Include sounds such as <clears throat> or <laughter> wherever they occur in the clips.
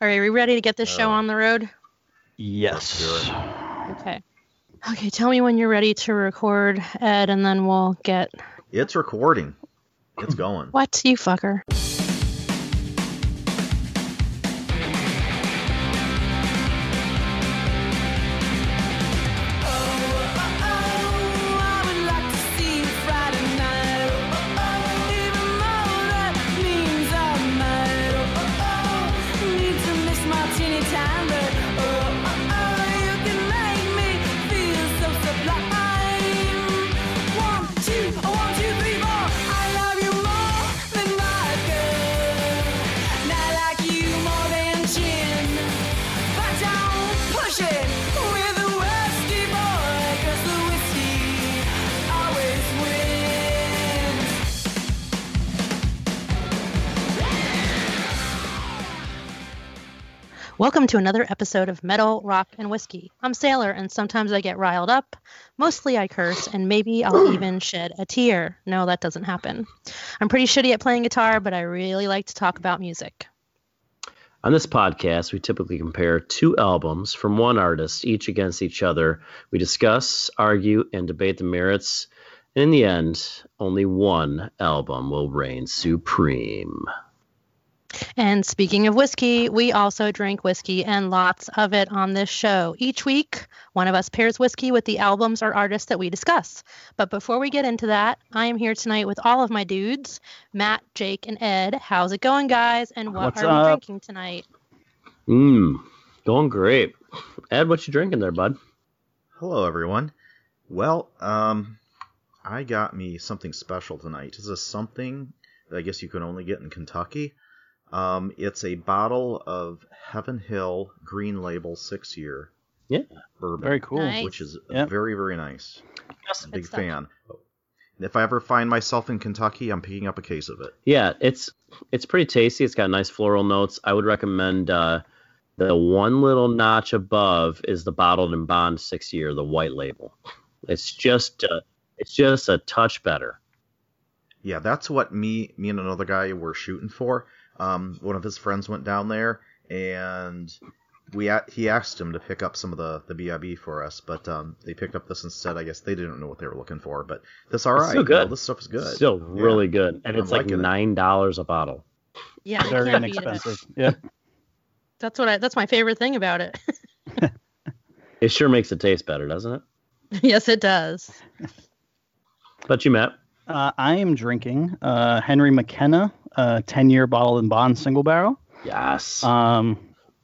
All right, are we ready to get this show Uh, on the road? Yes. Okay. Okay, tell me when you're ready to record, Ed, and then we'll get. It's recording. It's going. What, you fucker? To another episode of Metal, Rock, and Whiskey. I'm Sailor, and sometimes I get riled up. Mostly I curse, and maybe I'll <clears throat> even shed a tear. No, that doesn't happen. I'm pretty shitty at playing guitar, but I really like to talk about music. On this podcast, we typically compare two albums from one artist, each against each other. We discuss, argue, and debate the merits. And in the end, only one album will reign supreme. And speaking of whiskey, we also drink whiskey and lots of it on this show. Each week, one of us pairs whiskey with the albums or artists that we discuss. But before we get into that, I am here tonight with all of my dudes Matt, Jake, and Ed. How's it going, guys? And what What's are we drinking tonight? Mmm, going great. Ed, what you drinking there, bud? Hello, everyone. Well, um, I got me something special tonight. This is something that I guess you can only get in Kentucky. Um, it's a bottle of Heaven Hill Green Label six year Yeah. bourbon, Very cool. Nice. which is Yeah. very very nice. Yes. Big Good stuff. fan. If I ever find myself in Kentucky, I'm picking up a case of it. Yeah, it's it's pretty tasty. It's got nice floral notes. I would recommend uh, the one little notch above is the bottled and bond six year, the white label. It's just uh, it's just a touch better. Yeah, that's what me me and another guy were shooting for. Um, one of his friends went down there, and we a- he asked him to pick up some of the the BIB for us, but um, they picked up this instead. I guess they didn't know what they were looking for, but this all right. It's right. still you know, good. this stuff is good. Still Yeah. really good, and I'm it's like nine dollars a bottle. Yeah, Very can't beat it. inexpensive. <laughs> Yeah. That's what I. That's my favorite thing about it. <laughs> It sure makes it taste better, doesn't it? <laughs> yes, it does. But you, Matt. Uh, I am drinking uh, Henry McKenna, uh, 10 year bottle and bond single barrel. Yes. Um,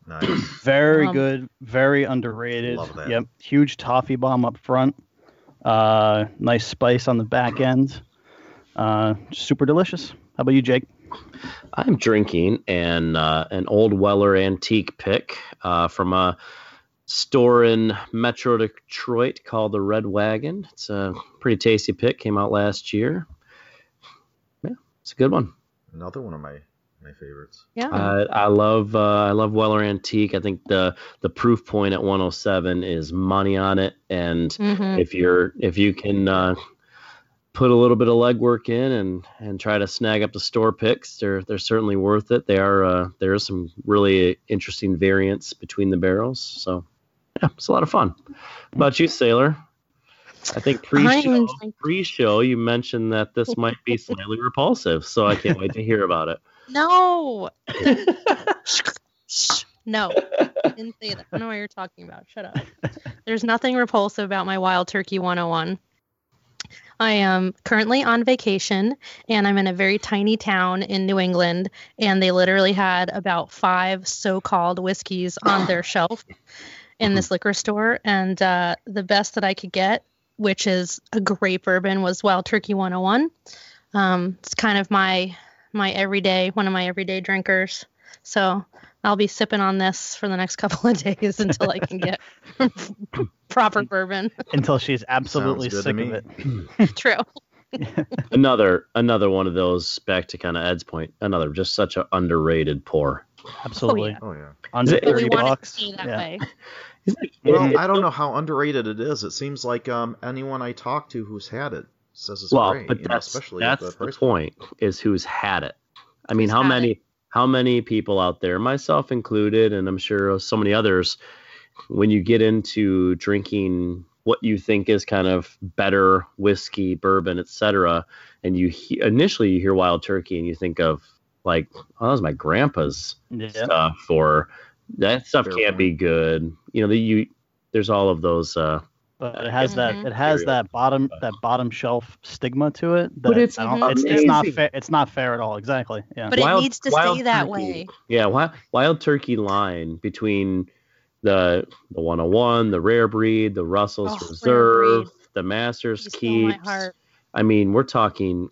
Nice. <clears throat> very Um, good, very underrated. Love that. Yep. Huge toffee bomb up front. Uh, nice spice on the back end. Uh, super delicious. How about you, Jake? I'm drinking an uh, an old Weller antique pick uh, from a store in Metro Detroit called the Red Wagon. It's a pretty tasty pick. Came out last year. Yeah, it's a good one. Another one of my my favorites. Yeah. I, I love uh, I love Weller antique. I think the the proof point at 107 is money on it, and Mhm. if you're if you can uh, put a little bit of legwork in and and try to snag up the store picks, they're they're certainly worth it. They are uh, there are some really interesting variants between the barrels, so yeah, it's a lot of fun. How about you, Sailor? I think pre-show, I'm pre-show you mentioned that this <laughs> might be slightly repulsive, so I can't wait to hear about it. No. <laughs> No. I didn't say that. I don't know what you're talking about. Shut up. There's nothing repulsive about my Wild Turkey 101. I am currently on vacation and I'm in a very tiny town in New England and they literally had about five so-called whiskeys on their <gasps> shelf in this liquor store and uh, the best that I could get, which is a great bourbon, was Wild Turkey 101. Um, it's kind of my my everyday one of my everyday drinkers. So I'll be sipping on this for the next <laughs> couple of days until I can get <laughs> proper bourbon. Until she's absolutely Sounds good to sick of it. <laughs> True. another another one of those back to kind of Ed's point. Another just such an underrated pour. Absolutely. yeah. Oh yeah. Under Is it- 30 want it to bucks. yeah. Way. Well, I don't know how underrated it is. It seems like um, anyone I talk to who's had it says it's Well, great. but you know, that's especially that's the the point is who's had it. I mean, Who's how had many how many people out there, myself included, and I'm sure so many others, when you get into drinking what you think is kind of better whiskey, bourbon, etc., and you he- initially you hear wild turkey and you think of like, oh, that was my grandpa's Yeah. stuff, or that stuff Fair can't point. be good. You know, the, you there's all of those. Uh, But it has that Mhm. it has Cereal. that bottom that bottom shelf stigma to it. But it's don't- it's, it's not fair. It's not fair at all. Exactly. Yeah. But it needs to wild stay that turkey. way. Yeah, wild, wild turkey line between the the 101, the rare breed, the Russell's Oh, Reserve, the Masters You stole my Keeps. Heart. I mean, we're talking.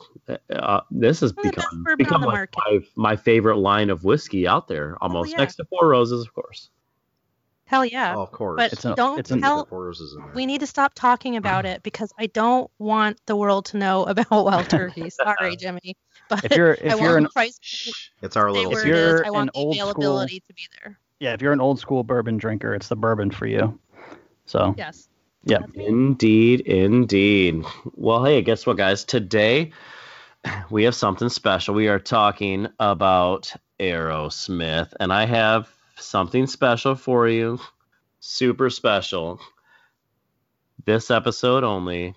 Uh, this has One of become become like my, my favorite line of whiskey out there, almost yeah. next to Four Roses, of course. Hell yeah. Oh, of course. but It's an- don't it's tell. Four Roses in there. We need to stop talking about it because I don't want the world to know about wild <laughs> turkey. Sorry, Jimmy. But If you're I if want you're the an price to it's our little. where If it is. you're I want an the old school- availability to be there. yeah if you're an old school bourbon drinker, it's the bourbon for you. So Yes. Yeah. Indeed, indeed. Well, hey, guess what, guys? Today <sighs> we have something special. We are talking about Aerosmith, and I have something special for you. Super special. This episode only.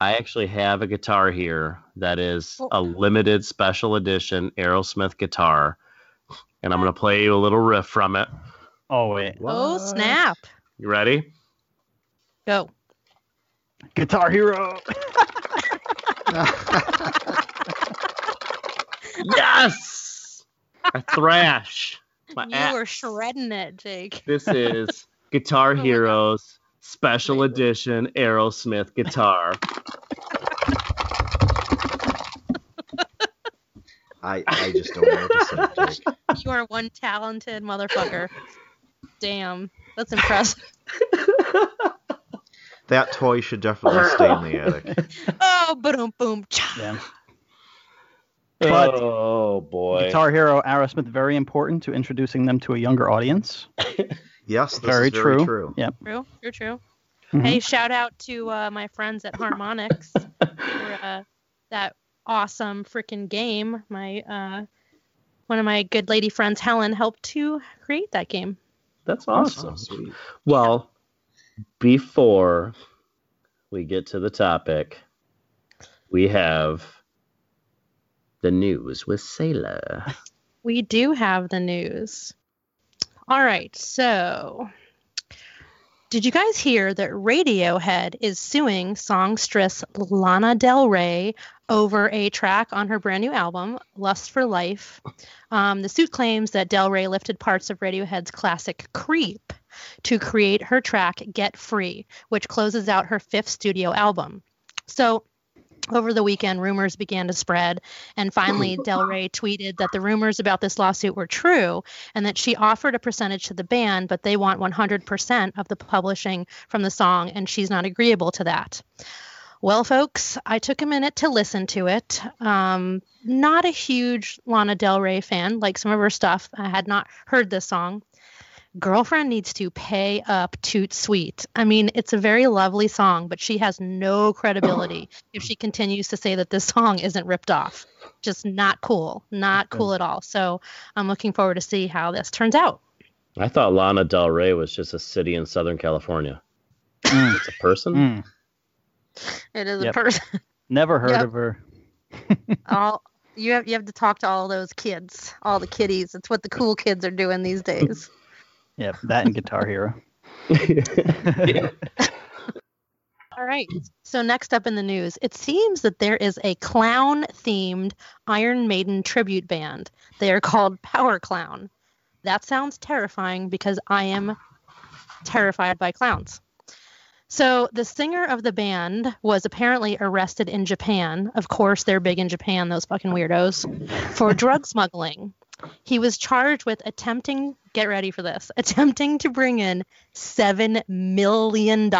I actually have a guitar here that is oh. a limited special edition Aerosmith guitar, and I'm going to play you a little riff from it. oh wait, Oh snap! You ready? Go. Guitar Hero. <laughs> Yes! I thrash. My you axe. were shredding it, Jake. This is <laughs> Guitar Oh. Heroes Special Edition Aerosmith guitar. <laughs> I, I just don't know what to say, Jake. You are one talented motherfucker. Damn, that's impressive. That toy should definitely stay in the attic. <laughs> Oh, boom, boom, cha. Yeah. But- oh boy. Guitar Hero Aerosmith very important to introducing them to a younger audience. <laughs> Yes, this Very is very true. true. Yeah. True, true, true. Mhm. Hey, shout out to uh, my friends at Harmonix for uh, that awesome freaking game. My uh, one of my good lady friends, Helen, helped to create that game. That's awesome. sweet. Well, before we get to the topic, we have the news with Sailor. We do have the news. All right, so did you guys hear that Radiohead is suing songstress Lana Del Rey over a track on her brand new album, Lust for Life? Um, the suit claims that Del Rey lifted parts of Radiohead's classic Creep to create her track Get Free, which closes out her fifth studio album. So, over the weekend, rumors began to spread, and finally, <laughs> Del Rey tweeted that the rumors about this lawsuit were true and that she offered a percentage to the band, but they want 100% of the publishing from the song, and she's not agreeable to that. Well, folks, I took a minute to listen to it. Um, not a huge Lana Del Rey fan, like some of her stuff. I had not heard this song. Girlfriend needs to pay up toot sweet. I mean, it's a very lovely song, but she has no credibility <sighs> if she continues to say that this song isn't ripped off. Just not cool. Not cool at all. So I'm looking forward to see how this turns out. I thought Lana Del Rey was just a city in Southern California. Mm, It's a person? mm. It is Yep. a person. Never heard Yep. of her. <laughs> all you have you have to talk to all those kids, all the kiddies. It's what the cool kids are doing these days. Yeah, that and Guitar Hero. <laughs> <laughs> All right. So next up in the news, it seems that there is a clown-themed Iron Maiden tribute band. They are called Power Clown. That sounds terrifying because I am terrified by clowns. So the singer of the band was apparently arrested in Japan. Of course, they're big in Japan, those fucking weirdos, for drug smuggling. He was charged with attempting, get ready for this, <laughs> attempting to bring in $7 million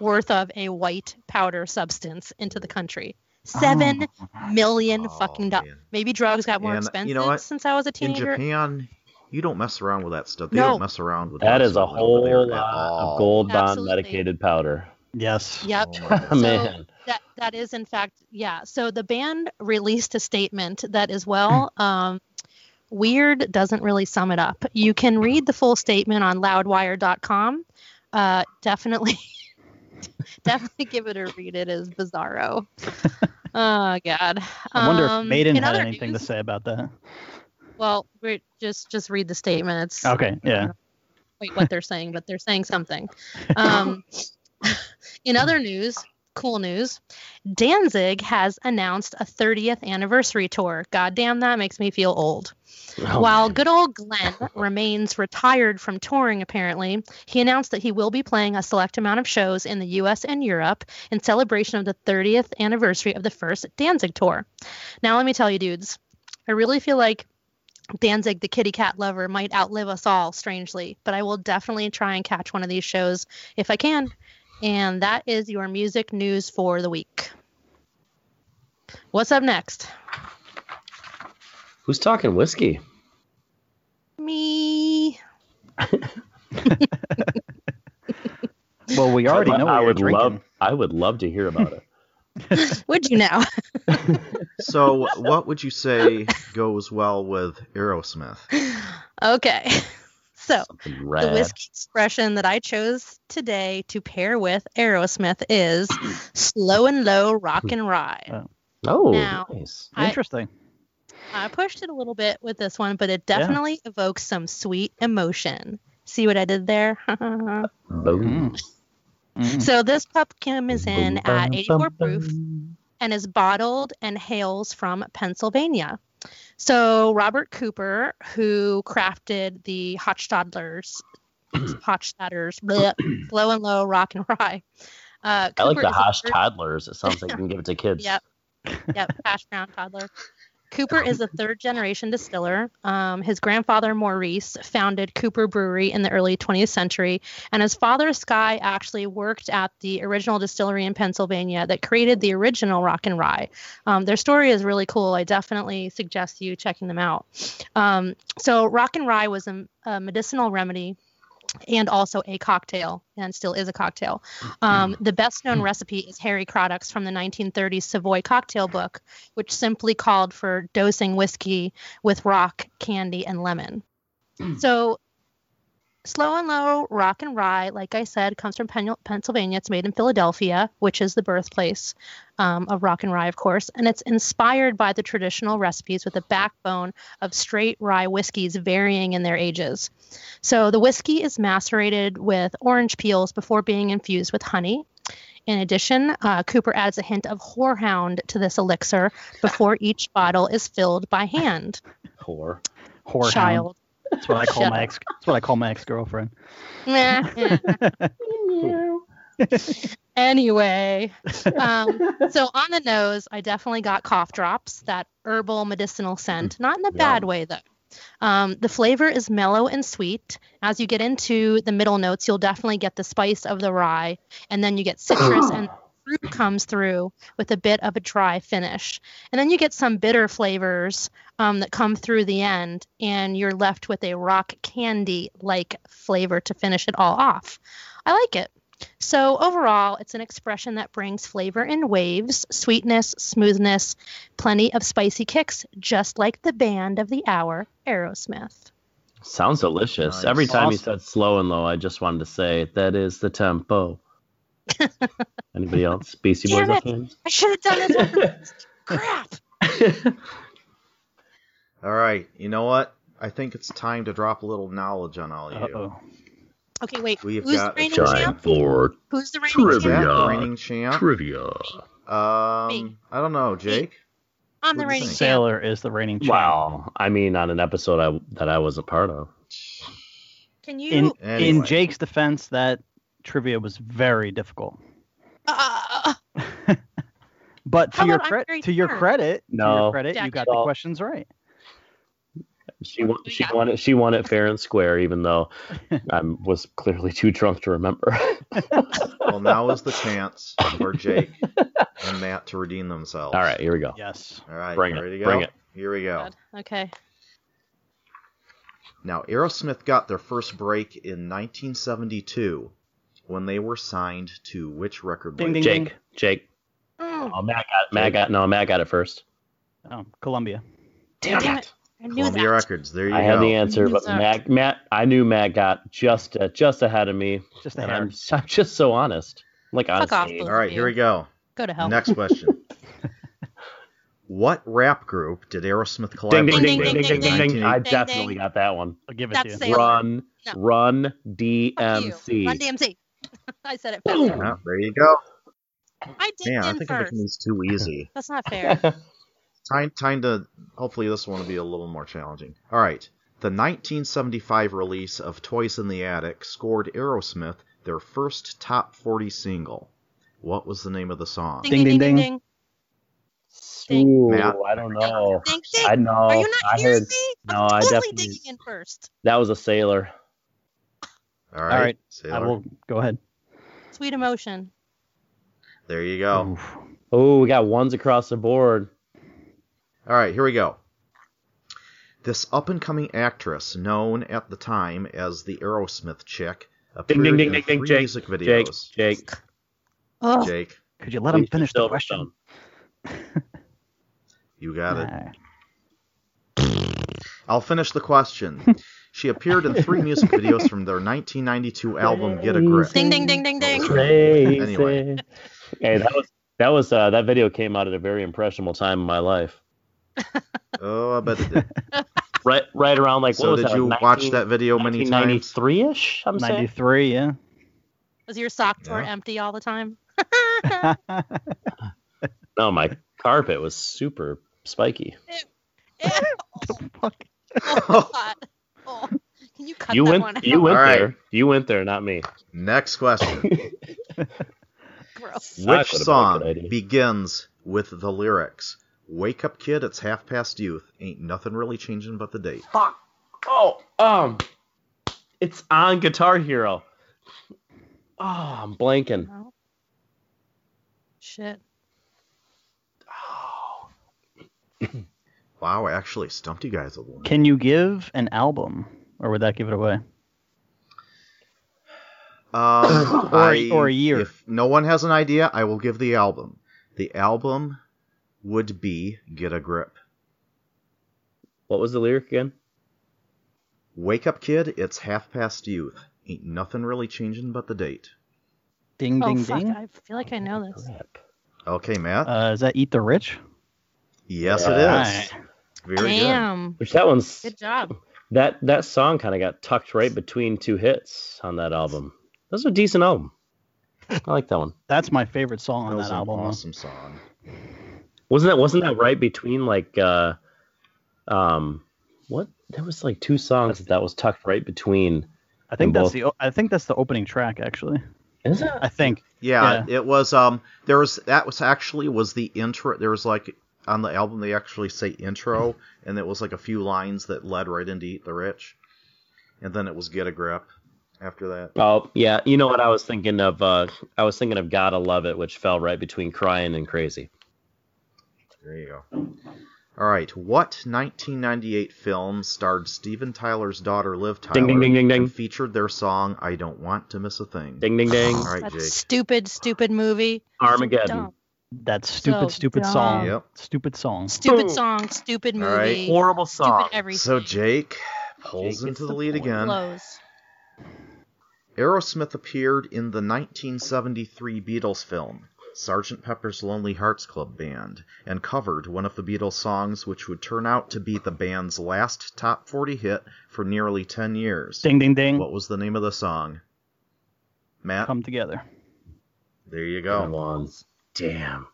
worth of a white powder substance into the country. Seven oh, million Oh, fucking dollars. Maybe drugs got more And you expensive know what? since I was a teenager In teenager. Japan, you don't mess around with that stuff. They No. don't mess around with that drug is a whole lot of gold bond Absolutely. medicated powder. Yes. Yep. Oh my God. That that is in fact yeah so the band released a statement that as well um weird doesn't really sum it up. You can read the full statement on loudwire.com. Uh, definitely, <laughs> definitely give it a read. It is bizarro. <laughs> oh God. I wonder Um, if Maiden in had anything news- to say about that. Well, wait, just just read the statements Okay, yeah. quite what they're saying, but they're saying something. Um, <laughs> in other news, cool news, Danzig has announced a 30th anniversary tour. God damn, that makes me feel old. Oh, While good old Glenn <laughs> remains retired from touring, apparently, he announced that he will be playing a select amount of shows in the US and Europe in celebration of the 30th anniversary of the first Danzig tour. Now, let me tell you, dudes, I really feel like Danzig, the kitty cat lover, might outlive us all, strangely, but I will definitely try and catch one of these shows if I can. And that is your music news for the week. What's up next? Who's talking whiskey? Me. <laughs> Well, we already know what I would drinking. love. I would love to hear about it. <laughs> <laughs> Would you now? So, what would you say goes well with Aerosmith? okay. So, the whiskey expression that I chose today to pair with Aerosmith is slow and low rock and rye. Oh, Now- nice. I- Interesting. I pushed it a little bit with this one, but it definitely evokes some sweet emotion. See what I did there? <laughs> Boom. Mm. Mm. so this pup is in at 84 proof and is bottled and hails from Pennsylvania. So Robert Cooper, who crafted the Hochstadlers, <clears throat> Hochstadters, bleh, low and low rock and rye. Uh, I like the is a hash third- toddlers. It sounds like you can give it to kids. <laughs> Yep. Yep. Hash brown toddler. Cooper is a third generation distiller. Um, his grandfather, Maurice, founded Cooper Brewery in the early 20th century, and his father, Sky, actually worked at the original distillery in Pennsylvania that created the original Rock and Rye. Um, their story is really cool. I definitely suggest you checking them out. Um, so, Rock and Rye was a, a medicinal remedy and also a cocktail, and still is a cocktail. Um, the best known recipe is Harry Craddock's from the 1930s Savoy cocktail book, which simply called for dosing whiskey with rock, candy, and lemon. so, slow and low rock and rye, like I said, comes from Pen- Pennsylvania. It's made in Philadelphia, which is the birthplace um, of rock and rye, of course. And it's inspired by the traditional recipes with a backbone of straight rye whiskeys varying in their ages. So the whiskey is macerated with orange peels before being infused with honey. In addition, uh, Cooper adds a hint of horehound to this elixir before each bottle is filled by hand. <laughs> Whore. Whorehound. Child. That's what I call Shut my up. <laughs> ex. That's what I call my ex girlfriend. Meh, <laughs> anyway, um, so on the nose, I definitely got cough drops, that herbal medicinal scent, not in a bad way though. Um, the flavor is mellow and sweet. As you get into the middle notes, you'll definitely get the spice of the rye, and then you get citrus <clears throat> and fruit comes through with a bit of a dry finish. And then you get some bitter flavors um, that come through the end, and you're left with a rock candy like flavor to finish it all off. I like it. So, overall, it's an expression that brings flavor in waves, sweetness, smoothness, plenty of spicy kicks, just like the band of the hour, Aerosmith. Sounds delicious. Nice. Every time you said slow and low, I just wanted to say that is the tempo. Anybody else? Beastie Boys Damn it. fans? I should have done this. <laughs> Crap. <laughs> All right, you know what? I think it's time to drop a little knowledge on all of you. Uh-oh. Okay, wait. We've Who's got the reigning Time champ? for Who's the reigning Trivia. champ? Jack, the reigning champ. trivia. Um, I don't know, Jake. I'm the What do reigning think? champ. Sailor is the reigning champ. Wow. I mean, on an episode I, that I was a part of. Can you? In Anyway. in Jake's defense, that trivia was very difficult. Uh, <laughs> But to your about I'm credit, very to your credit, to No. credit, you got no. the questions right. She won, she Yeah. won it. She won it fair and square, even though <laughs> I was clearly too drunk to remember. <laughs> Well, now is the chance for Jake and Matt to redeem themselves. All right, here we go. Yes. All right. Bring it, to go? bring it. Here we go. God. Okay. Now, Aerosmith got their first break in 1972 when they were signed to which record label? ding, Jake, Jake. Mm, Oh, Matt got Matt got no Matt got it first. Oh, Columbia. Damn, Damn it. I knew Columbia that. Records. There you I go. I had the answer, but Matt, Matt, I knew Matt got just uh, just ahead of me, Just a and hair. I'm, I'm just so honest. Like Fuck off. All right, here we go. Go to hell. Next question. <laughs> what rap group did Aerosmith collaborate ding ding with ding ding in ding ding ding. I definitely ding. got that one. I'll give it That's to you. Sailor. Run, No. run, DMC. Run DMC. <laughs> I said it Boom. first. Yeah, there you go. I did Man, I in think I'm first. making these too easy. <laughs> That's not fair. <laughs> time, time to. Hopefully, this one will be a little more challenging. All right. The 1975 release of Toys in the Attic scored Aerosmith their first top 40 single. What was the name of the song? Ding ding ding ding. Ding. Ooh, Matt? I don't know. Ding ding. I know. Are you not I hearing heard me? no, I'm I totally definitely- digging in first. that was a sailor. All right. All right, Sailor. I will go ahead. Sweet emotion. There you go. Oh, we got ones across the board. All right, here we go. This up and coming actress, known at the time as the Aerosmith chick, appeared Ding ding ding in ding ding. three Jake, music Jake, videos. Jake. Oh, Jake, Could you let him finish the question? You got it. I'll finish the question. <laughs> She appeared in three music <laughs> videos from their 1992 album Get a Grip. ding ding ding ding ding. Crazy. Anyway. Hey, that was that was uh, that video came out at a very impressionable time in my life. <laughs> Oh, I bet it did. <laughs> Right, right around like what So was did that? you like watch that video many times? 93-ish, I'm saying. 93, yeah. Was your sock drawer Yeah. empty all the time? No, my carpet was super spiky. Ew. Fuck. Oh, God. Oh, can you cut You that went, one out? you went All right. there. You went there, not me. Next question. <laughs> Gross. Which would've been a good song begins with the lyrics, Wake up, kid, it's half past youth. Ain't nothing really changing but the date. Fuck. Oh, um, it's on Guitar Hero. Oh, I'm blanking. No. Shit. Oh. Wow, I actually stumped you guys a little. Can you give an album, or would that give it away? Um, <coughs> Or I- a- or a year. If no one has an idea, I will give the album. The album would be Get a Grip. What was the lyric again? Wake up, kid, it's half past youth. Ain't nothing really changing but the date. Ding, Oh, ding, fuck. ding. I feel like I know this. Okay, Matt. Uh, is that Eat the Rich? yes, yeah. it is. Alright. Very good. Damn. Which that one's Good job. that that song kind of got tucked right between two hits on that album. That was a decent album. I like that one. That's my favorite song on That was that an album. awesome song. Wasn't that wasn't that right between like uh um what there was like two songs that, that was tucked right between. I think that's both- the I think that's the opening track actually. Is it? I think. Yeah, it was. Um, there was that was actually was the intro. There was like on the album they actually say intro, and it was like a few lines that led right into Eat the Rich, and then it was Get a Grip after that. Oh yeah, you know what I was thinking of? Uh, I was thinking of "Gotta Love It," which fell right between "Crying" and "Crazy." There you go. All right, what 1998 film starred Steven Tyler's daughter Liv Tyler Ding, ding, ding, ding, ding. and featured their song "I Don't Want to Miss a Thing"? Ding ding ding. All right, That Jake. stupid, stupid movie. So Armageddon. Dumb. That stupid, So stupid dumb. song. Yep. Stupid song. Stupid Boom. song, stupid movie. right. Horrible song. Stupid everything. So Jake pulls Jake into the the lead point. again. Blows. Aerosmith appeared in the 1973 Beatles film, Sgt. Pepper's Lonely Hearts Club Band, and covered one of the Beatles songs which would turn out to be the band's last top 40 hit for nearly 10 years. Ding, ding, ding. What was the name of the song? Matt, Come together. there you Good go. ones. Damn.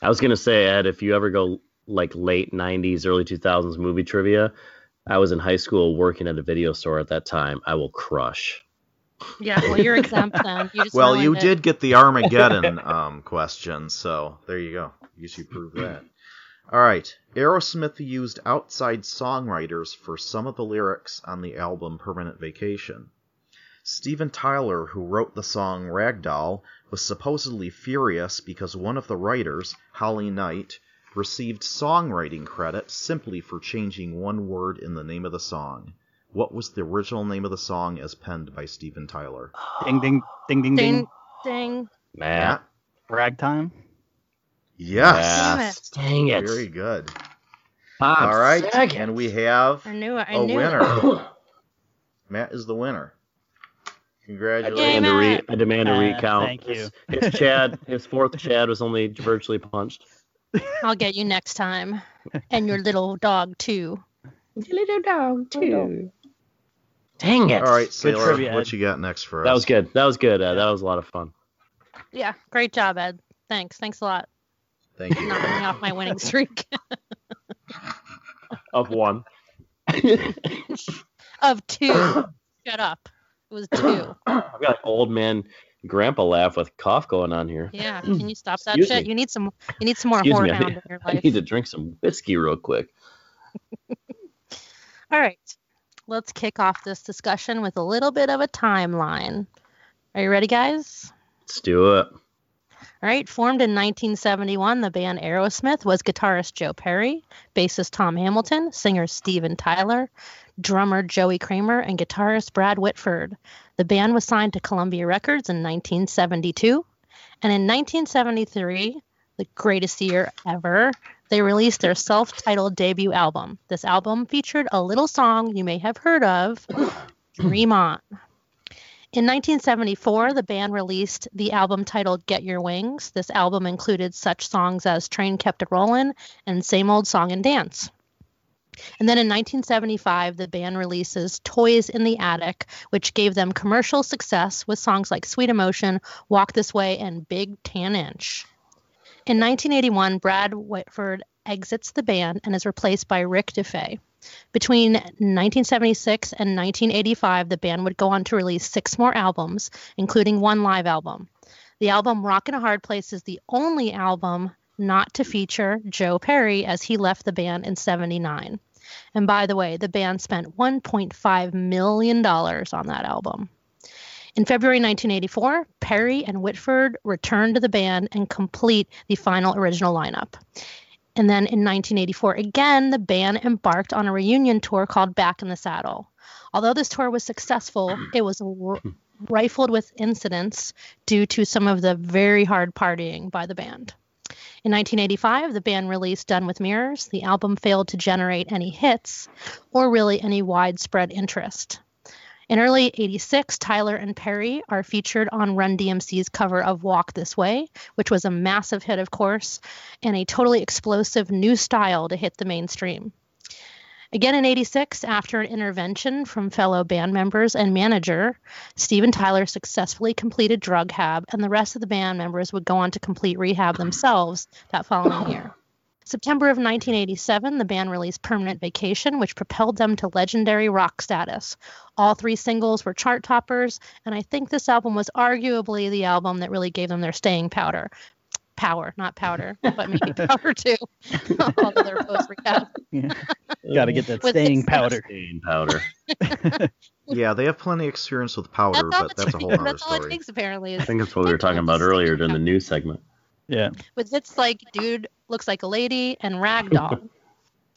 I was gonna say, Ed, if you ever go like late '90s, early 2000s movie trivia, I was in high school working at a video store at that time. I will crush. Yeah, well, you're exempt then. You just Well, you it. did get the Armageddon um, question, so there you go. I guess you proved that. All right. Aerosmith used outside songwriters for some of the lyrics on the album Permanent Vacation. Steven Tyler, who wrote the song Ragdoll, was supposedly furious because one of the writers, Holly Knight, received songwriting credit simply for changing one word in the name of the song. What was the original name of the song as penned by Steven Tyler? Ding, ding, ding, ding, ding. Ding, ding. Matt. Ragtime. Yes. Yes. Dang it. Very good. Bob All right, Saget. and we have I knew it. I a knew winner. <coughs> Matt is the winner. I demand, a re- I demand a Uh, recount. thank you. His, his <laughs> Chad, his fourth Chad was only virtually punched. I'll get you next time. And your little dog too. Little dog too. Dang it! All right, Good Sailor, trivia, what you got next for us? that was good. That was good. Uh, that was a lot of fun. Yeah, great job, Ed. Thanks. Thanks a lot. Thank you. Knocking me off my winning streak Of one. <laughs> of two. Shut up. It was two. <clears throat> I've got an old man grandpa laugh with cough going on here. Yeah. <clears throat> Can you stop that Excuse shit? me. You need some. You need some more Excuse me, I whorehound need- in your <laughs> I need to drink some whiskey real quick. <laughs> All right. Let's kick off this discussion with a little bit of a timeline. Are you ready, guys? Let's do it. All right, formed in 1971, the band Aerosmith was guitarist Joe Perry, bassist Tom Hamilton, singer Steven Tyler, drummer Joey Kramer, and guitarist Brad Whitford. The band was signed to Columbia Records in 1972, and in 1973, the greatest year ever, they released their self-titled debut album. This album featured a little song you may have heard of, <clears throat> Dream On. In 1974, the band released the album titled Get Your Wings. This album included such songs as Train Kept It Rollin' and Same Old Song and Dance. And then in 1975, the band releases Toys in the Attic, which gave them commercial success with songs like Sweet Emotion, Walk This Way, and Big Ten Inch. In 1981, Brad Whitford exits the band and is replaced by Rick Dufay. Between 1976 and 1985, the band would go on to release six more albums, including one live album. The album Rock in a Hard Place is the only album not to feature Joe Perry as he left the band in 79. And by the way, the band spent $1.5 million on that album. In February 1984, Perry and Whitford returned to the band and complete the final original lineup. And then in 1984, again, the band embarked on a reunion tour called Back in the Saddle. Although this tour was successful, it was r- rifled with incidents due to some of the very hard partying by the band. In 1985, the band released Done with Mirrors. The album failed to generate any hits or really any widespread interest. In early 86, Tyler and Perry are featured on Run DMC's cover of Walk This Way, which was a massive hit, of course, and a totally explosive new style to hit the mainstream. Again in 86, after an intervention from fellow band members and manager, Steven Tyler successfully completed drug hab, and the rest of the band members would go on to complete rehab themselves that following year. September of 1987, the band released Permanent Vacation, which propelled them to legendary rock status. All three singles were chart toppers, and I think this album was arguably the album that really gave them their staying powder. Power, not powder, <laughs> but maybe power too. All of their post rehab. Got to get that staying powder. Stain <laughs> powder. Yeah, they have plenty of experience with powder, That's but that's a whole other that's all it story. takes, apparently. I think that's what we were talking about <laughs> earlier during the news segment. Yeah. with it's like Dude Looks Like a Lady and Ragdoll,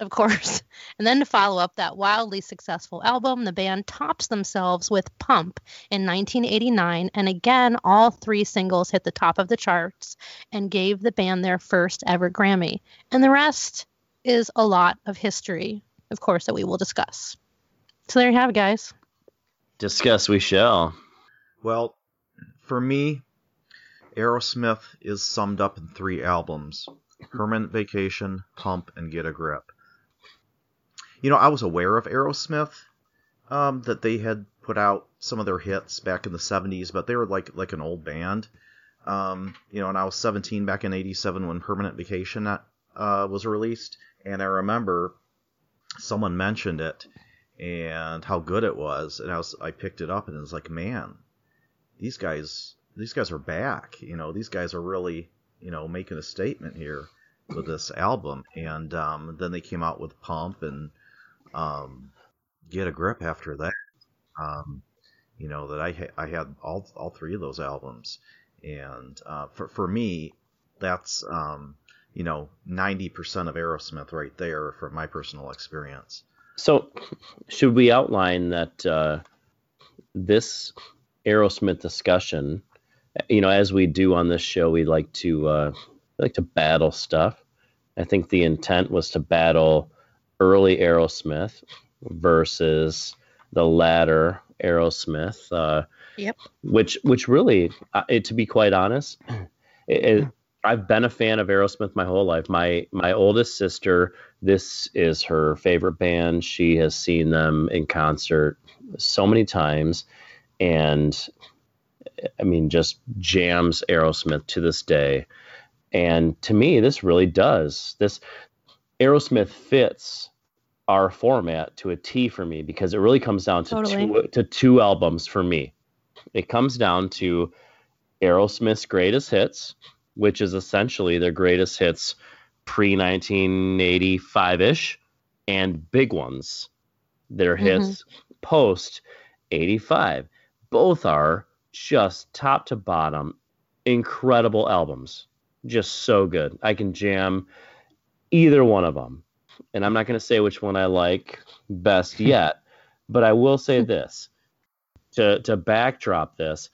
of course. <laughs> And then to follow up that wildly successful album, the band tops themselves with Pump in 1989. And again, all three singles hit the top of the charts and gave the band their first ever Grammy. And the rest is a lot of history, of course, that we will discuss. So there you have it, guys. Discuss we shall. Well, for me, Aerosmith is summed up in three albums Permanent Vacation, Pump, and Get a Grip. You know, I was aware of Aerosmith, um, that they had put out some of their hits back in the 70s, but they were like like an old band. Um, you know, and I was 17 back in 87 when Permanent Vacation uh, was released, and I remember someone mentioned it and how good it was, and I was I picked it up and it was like, man, these guys these guys are back. You know, these guys are really you know making a statement here with this album, and um, then they came out with Pump and um, Get a Grip after that. Um, you know that I ha- I had all all three of those albums, and uh, for for me, that's um, you know ninety percent of Aerosmith right there from my personal experience. So, should we outline that uh, this Aerosmith discussion, you know, as we do on this show, we like to uh, we like to battle stuff. I think the intent was to battle early Aerosmith versus the latter Aerosmith. Uh, Yep. Which, which really, uh, it, to be quite honest, it, it, I've been a fan of Aerosmith my whole life. My my oldest sister, this is her favorite band. She has seen them in concert so many times, and I mean, just jams Aerosmith to this day. And to me, this really does. This Aerosmith fits our format to a T for me because it really comes down to Totally. two to two albums for me. It comes down to Aerosmith's greatest hits, which is essentially their greatest hits pre 1985 ish, and big ones, their mm-hmm. hits post 85. Both are just top to bottom incredible albums. Just so good. I can jam either one of them. And I'm not going to say which one I like best <laughs> yet, but I will say this to to backdrop this,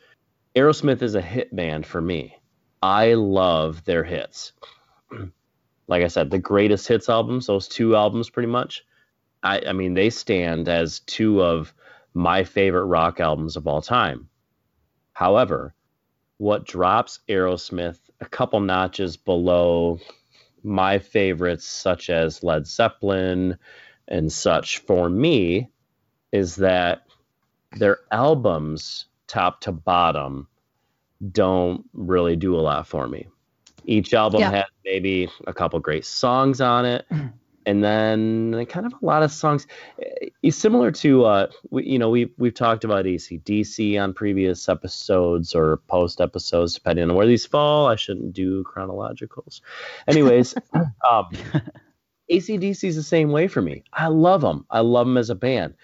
Aerosmith is a hit band for me. I love their hits. <clears throat> Like I said, the greatest hits albums, those two albums pretty much. I, I mean, they stand as two of my favorite rock albums of all time. However, what drops Aerosmith a couple notches below my favorites, such as Led Zeppelin and such, for me, is that their albums, top to bottom, don't really do a lot for me. Each album Yeah. has maybe a couple great songs on it, <clears throat> and then kind of a lot of songs. eh, Similar to, uh, we, you know, we we've talked about ACDC on previous episodes or post episodes, depending on where these fall. I shouldn't do chronologicals. Anyways, <laughs> um, ACDC is the same way for me. I love them. I love them as a band.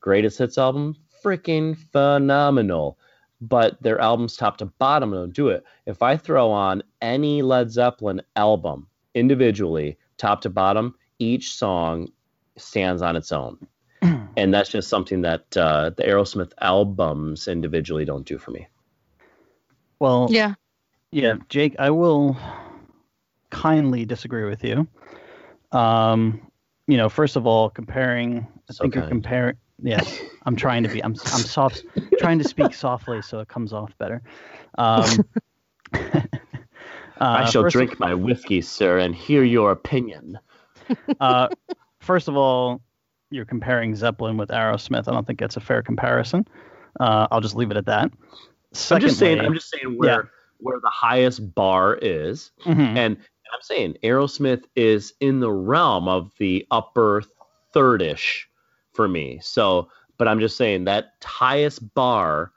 Greatest hits album, freaking phenomenal. But their albums top to bottom don't do it. If I throw on any Led Zeppelin album individually, top to bottom, each song stands on its own. <clears throat> and that's just something that uh, the Aerosmith albums individually don't do for me. Well, Yeah. Yeah, Jake, I will kindly disagree with you. Um, you know, first of all, comparing, I So think you're comparing. Yes, I'm trying to be. I'm I'm soft, trying to speak softly so it comes off better. Um, <laughs> I uh, shall first of- drink my whiskey, sir, and hear your opinion. <laughs> uh, first of all, you're comparing Zeppelin with Aerosmith. I don't think that's a fair comparison. Uh, I'll just leave it at that. I'm just saying. I'm just saying where where the highest bar is, Mhm. and I'm saying Aerosmith is in the realm of the upper third-ish for me. So, but I'm just saying that highest bar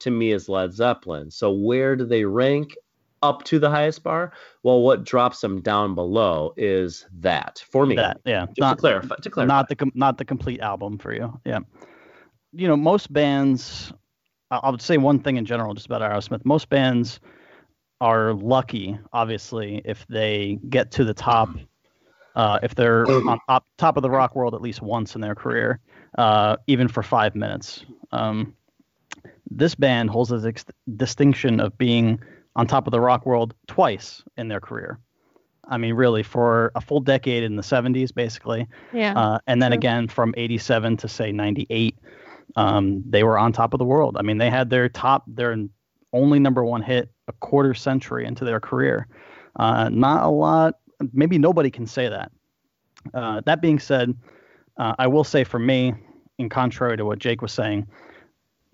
to me is Led Zeppelin. So where do they rank up to the highest bar? Well, what drops them down below is that for me. that yeah, Just not to clarify. To clarify. not the com- not the complete album for you. Yeah, you know most bands. I I would say one thing in general, just about Aerosmith. Most bands are lucky, obviously, if they get to the top. Uh, if they're <clears throat> on top, top of the rock world at least once in their career, uh, even for five minutes. Um, this band holds the ex- distinction of being on top of the rock world twice in their career. I mean, really, for a full decade in the 70s, basically, Yeah. uh, and then True. again from 87 to say 98 um, they were on top of the world i mean they had their top their only number one hit a quarter century into their career uh, not a lot maybe nobody can say that uh, that being said uh, i will say for me in contrary to what jake was saying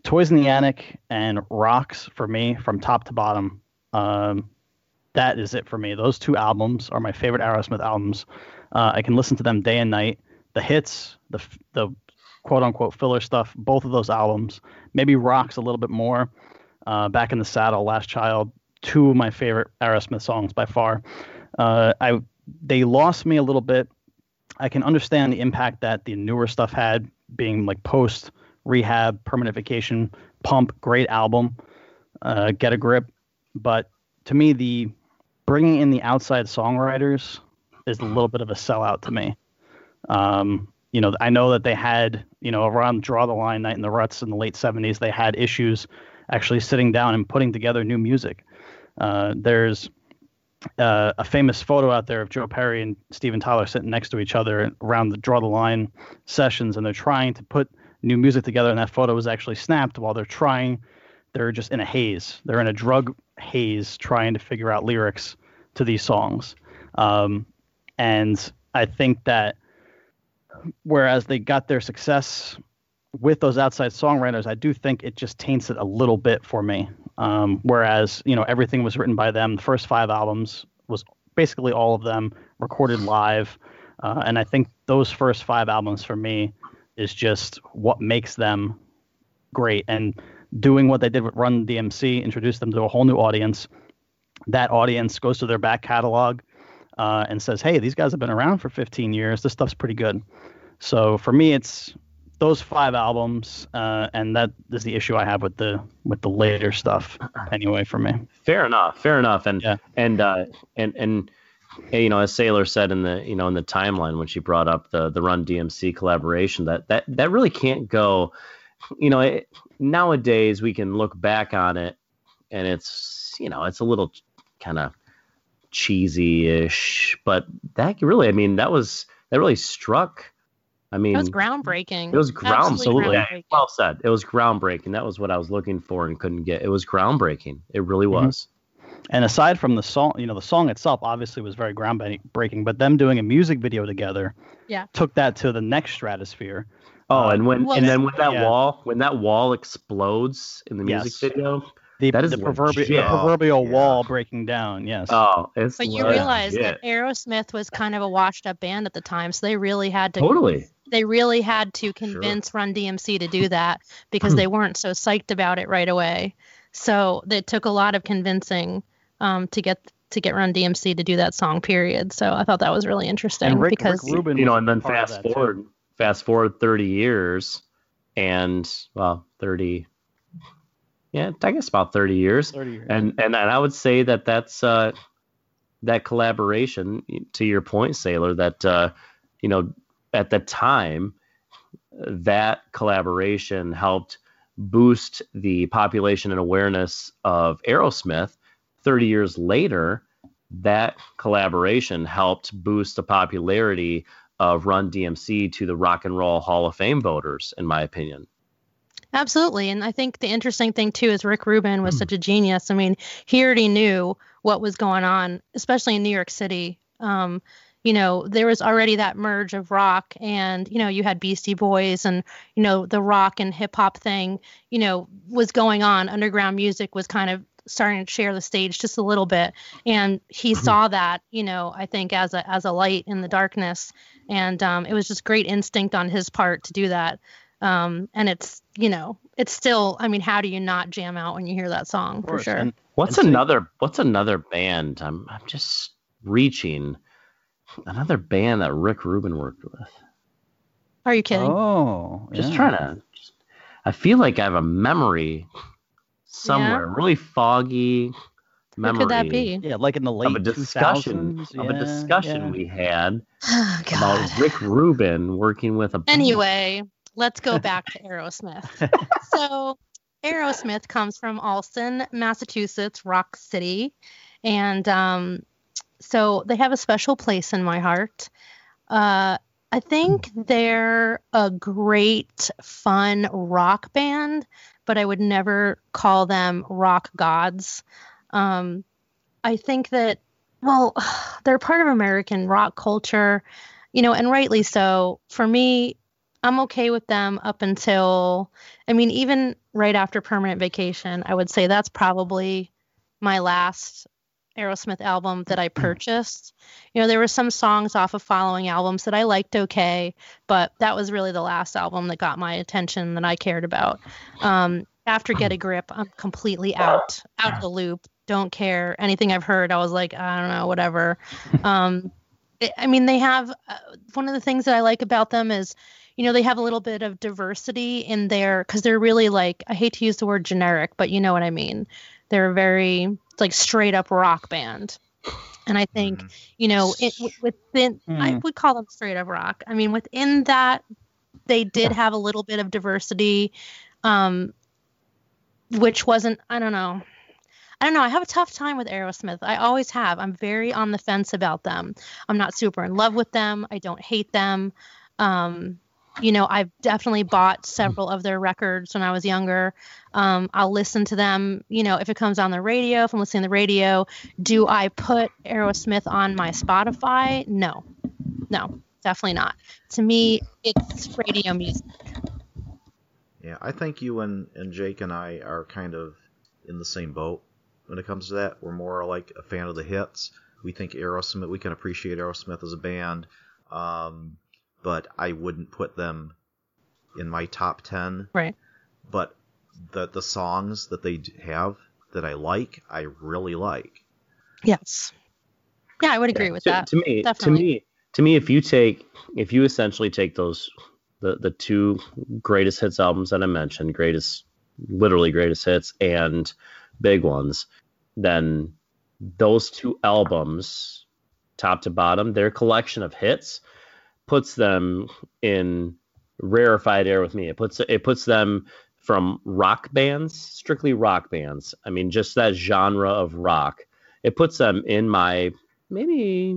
toys in the attic and rocks for me from top to bottom um, that is it for me those two albums are my favorite aerosmith albums uh, I can listen to them day and night. The hits, the the quote unquote filler stuff, both of those albums. Maybe rocks a little bit more. Uh, Back in the Saddle, Last Child, two of my favorite Aerosmith songs by far. Uh, I they lost me a little bit. I can understand the impact that the newer stuff had, being like post rehab, permanent vacation, pump, great album, uh, get a grip. But to me, the bringing in the outside songwriters is a little bit of a sellout to me. Um, you know, I know that they had, you know, around Draw the Line Night in the Ruts in the late 70s, they had issues actually sitting down and putting together new music. Uh, there's uh, a famous photo out there of Joe Perry and Steven Tyler sitting next to each other around the draw the line sessions, and they're trying to put new music together. And that photo was actually snapped while they're trying. They're just in a haze. They're in a drug haze trying to figure out lyrics to these songs. Um, and I think that whereas they got their success with those outside songwriters, I do think it just taints it a little bit for me. Um, whereas you know everything was written by them. The first five albums was basically all of them recorded live, uh, and I think those first five albums for me is just what makes them great. And doing what they did with Run DMC, introduced them to a whole new audience. That audience goes to their back catalog uh, and says, "Hey, these guys have been around for 15 years. This stuff's pretty good." So for me, it's those five albums, uh, and that is the issue I have with the with the later stuff. <clears throat> Anyway, for me, Fair enough. Fair enough. And Yeah. and uh, and and you know, as Sailor said in the you know in the timeline when she brought up the the Run DMC collaboration, that that that really can't go. You know, it, nowadays we can look back on it, and it's you know it's a little kind of cheesy-ish, but that really, I mean, that was that really struck. I mean, It was groundbreaking. It was ground, Absolutely absolutely. groundbreaking. Well said. It was groundbreaking. That was what I was looking for and couldn't get. It was groundbreaking. It really Mhm. was. and aside from the song, you know, the song itself obviously was very groundbreaking, but them doing a music video together, Yeah. took that to the next stratosphere. Oh, Uh, and when Well, and then when that yeah. wall when that wall explodes in the music Yes. video. The, That is the, proverbial, the proverbial Yeah. wall breaking down. Yes. Oh, it's But you legit. realize that Aerosmith was kind of a washed up band at the time, so they really had to totally. they really had to convince Run DMC to do that because they weren't so psyched about it right away. So it took a lot of convincing um, to get to get Run DMC to do that song. Period. So I thought that was really interesting and Rick, because Rick Rubin you know, and then fast forward. too. Fast forward 30 years, and well, 30, yeah, I guess about 30 years, 30 years. and and and I would say that that's uh, that collaboration. To your point, Sailor, that uh, you know, at the time, that collaboration helped boost the population and awareness of Aerosmith. 30 years later, that collaboration helped boost the popularity of Run DMC to the Rock and Roll Hall of Fame voters, in my opinion. Absolutely. And I think the interesting thing too is Rick Rubin was such a genius. I mean, he already knew what was going on, especially in New York City. Um, you know, there was already that merge of rock and, you know, you had Beastie Boys and, you know, the rock and hip hop thing, you know, was going on. Underground music was kind of starting to share the stage just a little bit. And he saw that, you know, I think as a as a light in the darkness. And um, it was just great instinct on his part to do that um, and it's you know it's still i mean how do you not jam out when you hear that song for sure And What's And so- another What's another band? I'm I'm just reaching another band that Rick Rubin worked with. are you kidding oh, Just yeah. trying to. Just, I feel like I have a memory somewhere, really foggy who memory could that be? Yeah, like in the late of a discussion 2000s. of a discussion yeah. we had <sighs> oh, about God. Rick Rubin working with a anyway let's go back to <laughs> aerosmith. <laughs> So aerosmith comes from allston massachusetts rock city and um, so they have a special place in my heart. Uh, i think they're a great fun rock band but i would never call them rock gods. Um, i think that well <sighs> they're part of american rock culture you know and rightly so. For me i'm okay with them up until i mean even right after permanent vacation i would say that's probably my last aerosmith album that i purchased. You know there were some songs off of following albums that i liked okay but that was really the last album that got my attention that i cared about. Um, after get a grip i'm completely out out of the loop don't care anything i've heard i was like i don't know whatever. <laughs> Um, it- i mean they have uh, one of the things that i like about them is you know they have a little bit of diversity in there because they're really like i hate to use the word generic but you know what i mean they're a very like straight up rock band and i think Mhm. you know it w- within i Hmm. would call them straight up rock i mean within that they did have a little bit of diversity um which wasn't i don't know I don't know. I have a tough time with Aerosmith. I always have. I'm very on the fence about them. I'm not super in love with them. I don't hate them. Um, you know, I've definitely bought several of their records when I was younger. Um, I'll listen to them, you know, if it comes on the radio, if I'm listening to the radio. Do I put Aerosmith on my Spotify? No, no, definitely not. To me, it's radio music. Yeah, I think you and, and Jake and I are kind of in the same boat when it comes to that. We're more like a fan of the hits. We think Aerosmith, we can appreciate Aerosmith as a band, um, but I wouldn't put them in my top 10. Right. But the, the songs that they have that I like, I really like. Yes. Yeah, I would agree Yeah, with to, that. To me, Definitely. to me, to me, if you take, if you essentially take those, the the two greatest hits albums that I mentioned, greatest, literally greatest hits, and big ones, then those two albums, top to bottom, their collection of hits, puts them in rarefied air with me. It puts it puts them from rock bands, strictly rock bands. I mean, just that genre of rock. It puts them in my maybe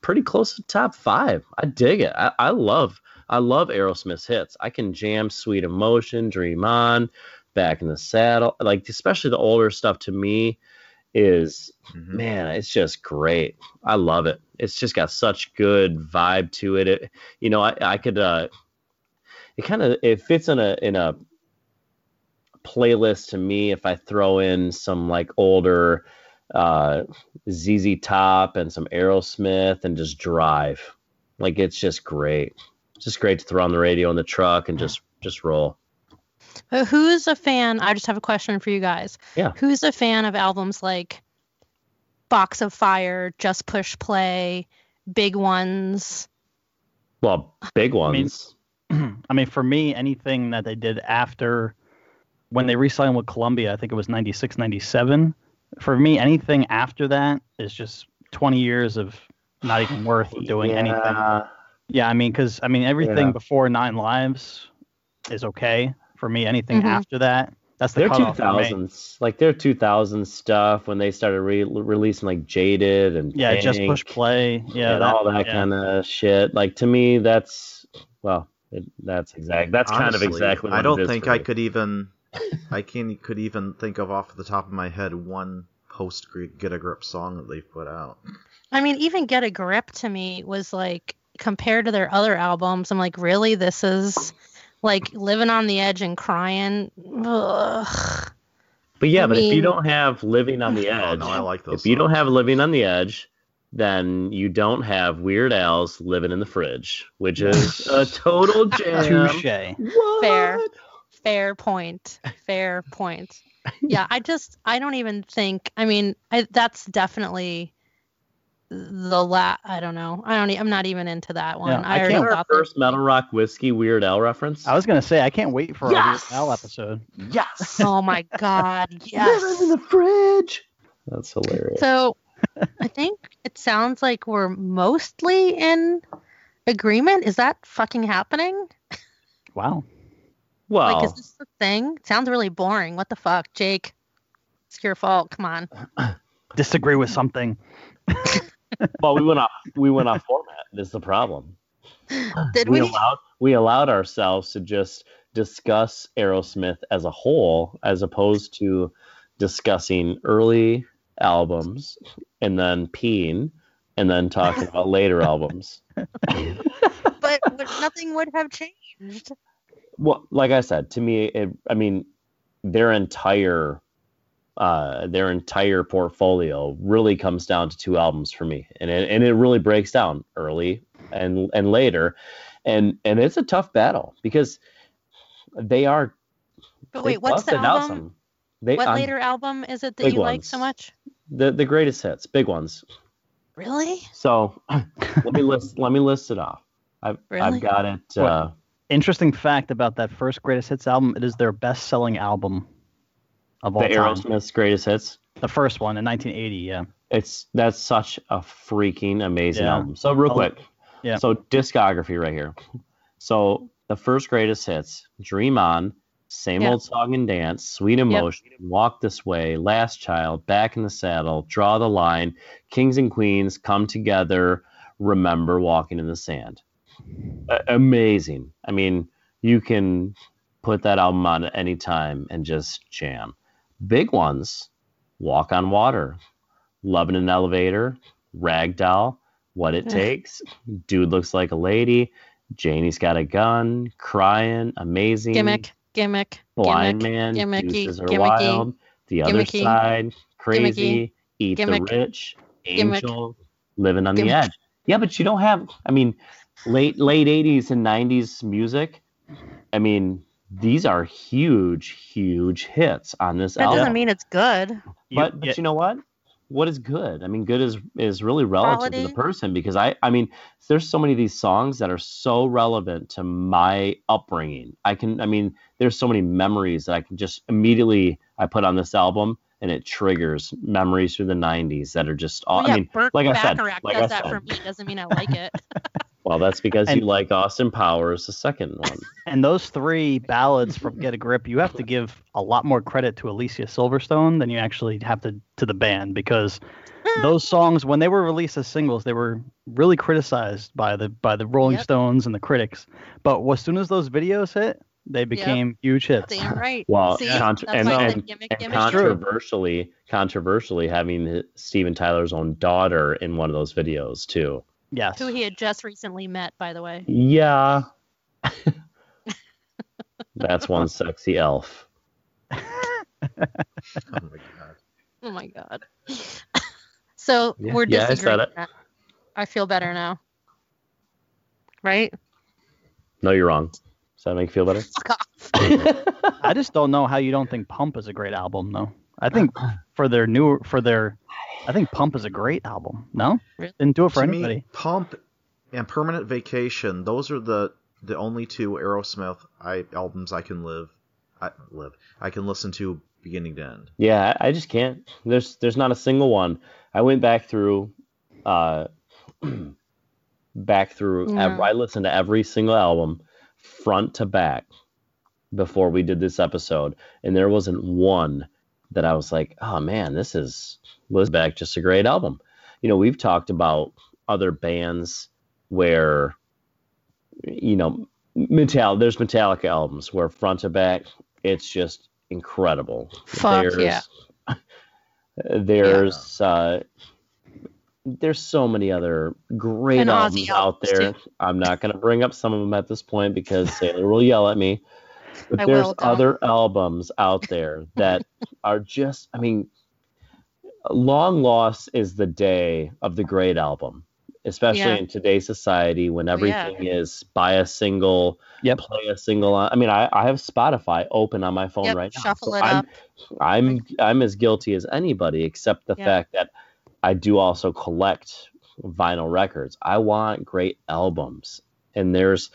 pretty close to top five. I dig it. I, I love I love Aerosmith's hits. I can jam Sweet Emotion, Dream On, Back in the Saddle. Like especially the older stuff to me is Mhm. man, it's just great. I love it. It's just got such good vibe to it. it you know, I, I could uh it kind of it fits in a in a playlist to me if I throw in some like older uh ZZ Top and some Aerosmith and just drive. Like it's just great. It's just great to throw on the radio in the truck and just just roll. But who's a fan? I just have a question for you guys. Yeah. Who's a fan of albums like Box of Fire, Just Push Play, Big Ones? Well, big ones. <clears throat> I mean, for me, anything that they did after when they re-signed with Columbia, I think it was 96, 97. For me, anything after that is just 20 years of not even worth <sighs> doing anything. Yeah. Yeah, I mean, because I mean, everything Yeah. before Nine Lives is okay for me. Anything Mhm. after that, that's the Their two cutoff for me. thousands, like their two thousands stuff when they started re- releasing like Jaded and Yeah, just push play. Yeah, and all that yeah. kind of shit. Like to me, that's well, it, that's exact. That's kind of exactly. What I don't it is think for I me. could even. I can could even think of off the top of my head one post Get a Grip song that they've put out. I mean, even Get a Grip to me was like compared to their other albums. I'm like, really? This is like living on the edge and crying. Ugh. But yeah, I but if you don't have Living on the <laughs> Oh, Edge, no, I like those. if you don't have Living on the Edge, then you don't have Weird Al's Living in the Fridge, which is <laughs> a total jam. Touche. What? Fair. Fair point. Fair point. Yeah, I just I don't even think. I mean, I, that's definitely the la. I don't know. I don't. e- I'm not even into that one. Yeah, I, I can't- Our thought that- first Metal Rock Whiskey Weird Al reference. I was gonna say I can't wait for Yes! a Al episode. yes. <laughs> Oh my god. <laughs> Living in Yes. the fridge. That's hilarious. So, I think it sounds like we're mostly in agreement. Is that fucking happening? Wow. well, Like, is this the thing? It sounds really boring. What the fuck, Jake? It's your fault. Come on. <clears throat> Disagree with something. <laughs> well, we went off. We went off format. This Is the problem. <sighs> Did we we? allowed we allowed ourselves to just discuss Aerosmith as a whole, as opposed to discussing early albums and then peeing and then talking <laughs> about later albums. <laughs> but would- nothing would have changed. Well, like I said, to me, it, I mean, their entire uh, their entire portfolio really comes down to two albums for me, and it, and it really breaks down early and and later, and and it's a tough battle because they are. But wait, what's the album? some- They, What um, later album is it that big you like so much? The the greatest hits, big ones. Really? So <laughs> let me list let me list it off. I've Really? I've got it. Uh, Interesting fact about that first greatest hits album: it is their best-selling album of all the time. Aerosmith's greatest hits. The first one in 1980. Yeah. It's that's such a freaking amazing Yeah. album. So real Oh, quick, yeah. So discography right here. So the first greatest hits: Dream On, Same Yeah. old song and dance, sweet emotion, walk this way, last child, back in the saddle, draw the line, kings and queens come together, remember walking in the sand. A- amazing. I mean, you can put that album on at any time and just jam. Big ones, Walk on Water, Love in an Elevator, Ragdoll, What It Takes, Dude Looks Like a Lady, Janie's Got a Gun, Crying, Amazing, Gimmick, gimmick, Blind gimmick, Man, gimmicky, Deuces Are gimmicky, Wild, The Other gimmicky, Side, Crazy, Eat the Rich, Angel, Living on the. Edge. Yeah, but you don't have. I mean, late late '80s and '90s music. I mean, these are huge, huge hits on this That album. doesn't mean it's good. You- But but yeah, you know what? What is good? I mean, good is is really relative to the person because I I mean, there's so many of these songs that are so relevant to my upbringing. I can I mean, there's so many memories that I can just immediately I put on this album and it triggers memories through the 90s that are just all, Well, yeah, I mean, Burt like I said, Bacharach like does I that said. for me. Doesn't mean I like it. <laughs> well, that's because And- you like Austin Powers, the second one. <laughs> and those three ballads from Get a Grip, you have to give a lot more credit to Alicia Silverstone than you actually have to to the band because <laughs> those songs, when they were released as singles, they were really criticized by the by the Rolling Yep. Stones and the critics. But as soon as those videos hit, they became huge hits. Damn right. <laughs> Well, See, contr- that's and, why and, gimmick, and gimmick. Controversially, controversially, having h- Steven Tyler's own daughter in one of those videos too. Yes. Who he had just recently met, by the way. Yeah, <laughs> that's one sexy elf. <laughs> Oh my god. Oh my god. so Yeah, we're yeah, I said disagreeing. it. I feel better now. Right? No, you're wrong. Does that make you feel better? Fuck off. <laughs> I just don't know how you don't think Pump is a great album though. I think for their new for their I think Pump is a great album. No? Really? Didn't do it for to anybody. me, Pump and Permanent Vacation, those are the the only two Aerosmith I, albums I can live, I live, I can listen to beginning to end. Yeah, I I just can't. There's there's not a single one. I went back through, uh, <clears throat> back through. Yeah. ev- I listened to every single album, front to back, before we did this episode, and there wasn't one that I was like, oh man, this is was back just a great album. You know, we've talked about other bands where, you know, Metal. There's Metallica albums where front to back, it's just incredible. Fuck there's, yeah. <laughs> There's uh, there's so many other great And albums out there. too. I'm not going to bring up some of them at this point because Sailor will yell at me. But I there's will, other albums out there <laughs> that are just, I mean, Long Lost is the day of the great album, especially Yeah. in today's society when yeah. everything is buy a single, Yep. play a single. I mean, I, I have Spotify open on my phone Yep, right now. shuffle so it I'm, up. I'm I'm as guilty as anybody, except the Yeah. fact that I do also collect vinyl records. I want great albums, and there's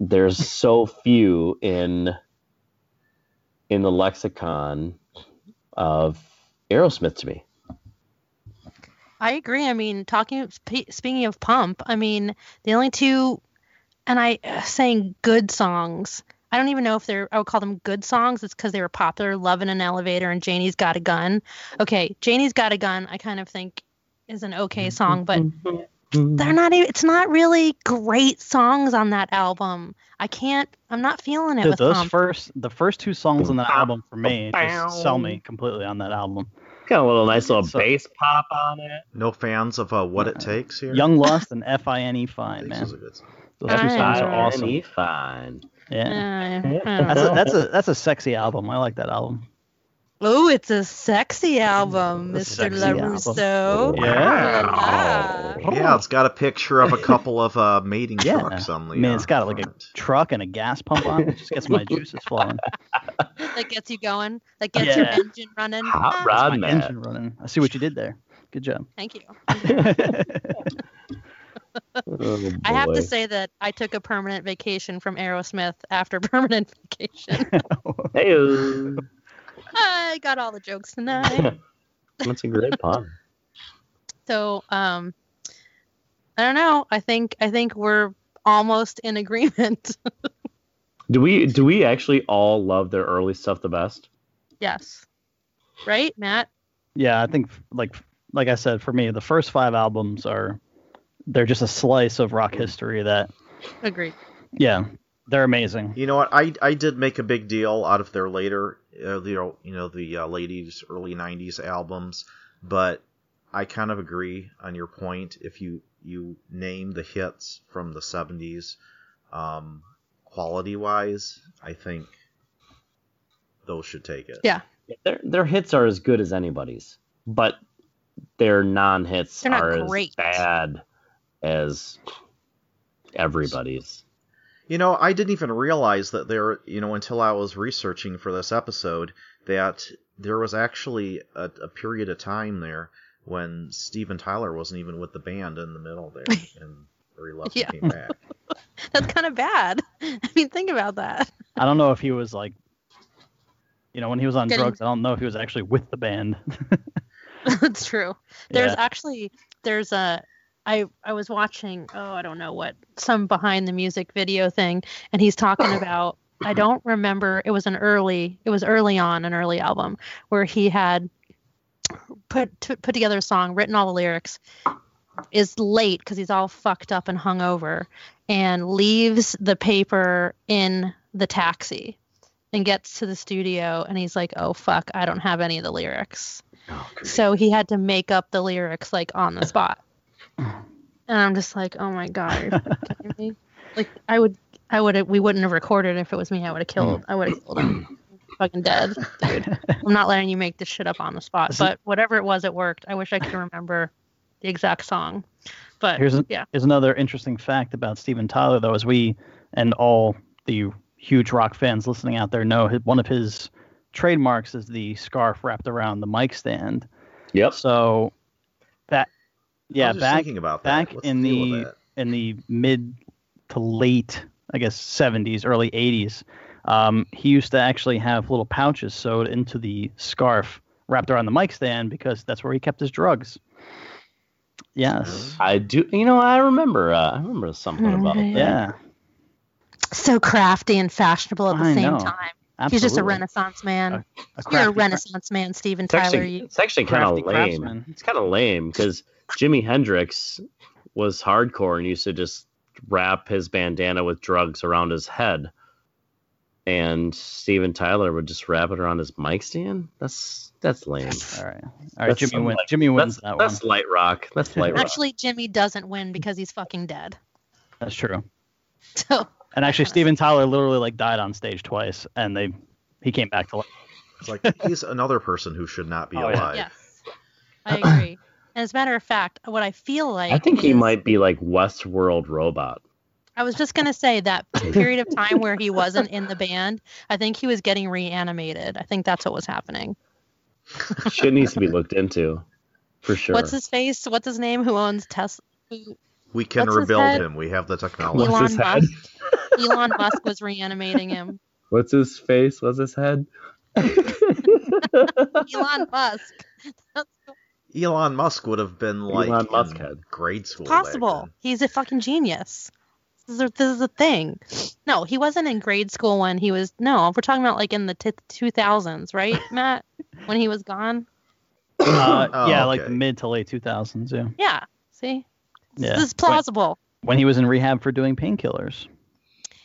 there's so few in in the lexicon of Aerosmith to me. I agree. I mean, talking speaking of Pump, I mean, the only two, and I uh, saying good songs. I don't even know if they're. I would call them good songs. It's because they were popular. Love in an Elevator and Janie's Got a Gun. Okay, Janie's Got a Gun. I kind of think is an okay song, but they're not. e- It's not really great songs on that album. I can't. I'm not feeling it Dude, with those Pump. first the first two songs on that album for me just sell me completely on that album. Got a little nice little So- bass pop on it. No fans of uh, what it takes here. Young Lust and F I N E Fine, man. is a good song. Those two songs are awesome. Any fine. Yeah. Uh, uh. That's a, that's a that's a sexy album. I like that album. Oh, it's a sexy album, Mr. sexy album. LaRusso. Yeah. La la. Yeah, it's got a picture of a couple of uh, mating Yeah. trucks on the. I mean, uh, it's got like a truck and a gas pump on it. It just gets my juices flowing. <laughs> that gets you going. That gets your engine running. Hot Ah, rod my man. engine running. I see what you did there. Good job. Thank you. <laughs> <laughs> Oh, I have to say that I took a permanent vacation from Aerosmith after permanent vacation. Hey, I got all the jokes tonight. <laughs> that's a great pun. So, um, I don't know. I think I think we're almost in agreement. Do we do we actually all love their early stuff the best? Yes. Right, Matt? Yeah, I think like like I said, for me, the first five albums are they're just a slice of rock history that Agreed. yeah, they're amazing. You know what? I I did make a big deal out of their later, uh, you know, you know the uh, late 80s, early 90s albums, but I kind of agree on your point. If you you name the hits from the 70s, um, quality wise, I think those should take it. Yeah. Their their hits are as good as anybody's, but their non-hits They're not are great. as bad as everybody's. You know, I didn't even realize that there, you know, until I was researching for this episode, that there was actually a, a period of time there when Steven Tyler wasn't even with the band in the middle there, <laughs> and where he left Yeah. and came back. <laughs> That's kind of bad. <laughs> I mean, think about that. I don't know if he was like you know, when he was on Getting- drugs, I don't know if he was actually with the band. That's true. There's Yeah. actually there's a I I was watching oh I don't know what some behind the music video thing and he's talking <coughs> about I don't remember it was an early it was early on an early album where he had put t- put together a song written all the lyrics is late because he's all fucked up and hungover and leaves the paper in the taxi and gets to the studio and he's like oh fuck I don't have any of the lyrics Oh, so he had to make up the lyrics like on the spot. And I'm just like, oh my god, are you <laughs> kidding me? Like I would, I would, have we wouldn't have recorded if it was me. I would have killed. Oh. I would have killed him. <clears throat> fucking dead, dude. <laughs> I'm not letting you make this shit up on the spot. But whatever it was, it worked. I wish I could remember the exact song. But Here's an, yeah, here's another interesting fact about Steven Tyler, though, as we and all the huge rock fans listening out there know, one of his trademarks is the scarf wrapped around the mic stand. Yep. So that, I yeah, was just back thinking about that. back What's in deal the in the mid to late, I guess, 70s, early 80s, um, he used to actually have little pouches sewed into the scarf wrapped around the mic stand because that's where he kept his drugs. Yes. I do. You know, I remember. Uh, I remember something about that. Yeah. so crafty and fashionable at the I same know. time. He's just a Renaissance man. A You're a crafty- Renaissance man, Steven It's Tyler. actually, You, it's actually kind of lame. craftsman. It's kind of lame because Jimi Hendrix was hardcore and used to just wrap his bandana with drugs around his head, and Steven Tyler would just wrap it around his mic stand. That's that's lame. All right. All right. That's Jimmy wins. like- Jimmy wins That's that that's one. light rock. That's light rock. actually, Jimmy doesn't win because he's fucking dead. That's true. <laughs> So And actually, Steven Tyler literally like died on stage twice, and they he came back to life. It's like he's another person who should not be Oh, yeah. alive. Yes, I agree. And as a matter of fact, what I feel like I think he might be like Westworld robot. I was just gonna say that period of time where he wasn't in the band. I think he was getting reanimated. I think that's what was happening. Shit needs to be looked into, for sure. What's his face? What's his name? Who owns Tesla? We can What's rebuild him. We have the technology. Elon his head? Musk. Elon Musk was reanimating him. What's his face? What's his head? Elon Musk. <laughs> That's Elon Musk would have been like Elon Musk in had. grade school. back possible. then. He's a fucking genius. This is, a, this is a thing. No, he wasn't in grade school when he was. No, we're talking about like in the t- 2000s, right, <laughs> Matt? when he was gone. Uh, <coughs> Oh, yeah, like okay. the mid to late 2000s. Yeah. Yeah. See, Yeah. this is plausible. When he was in rehab for doing painkillers.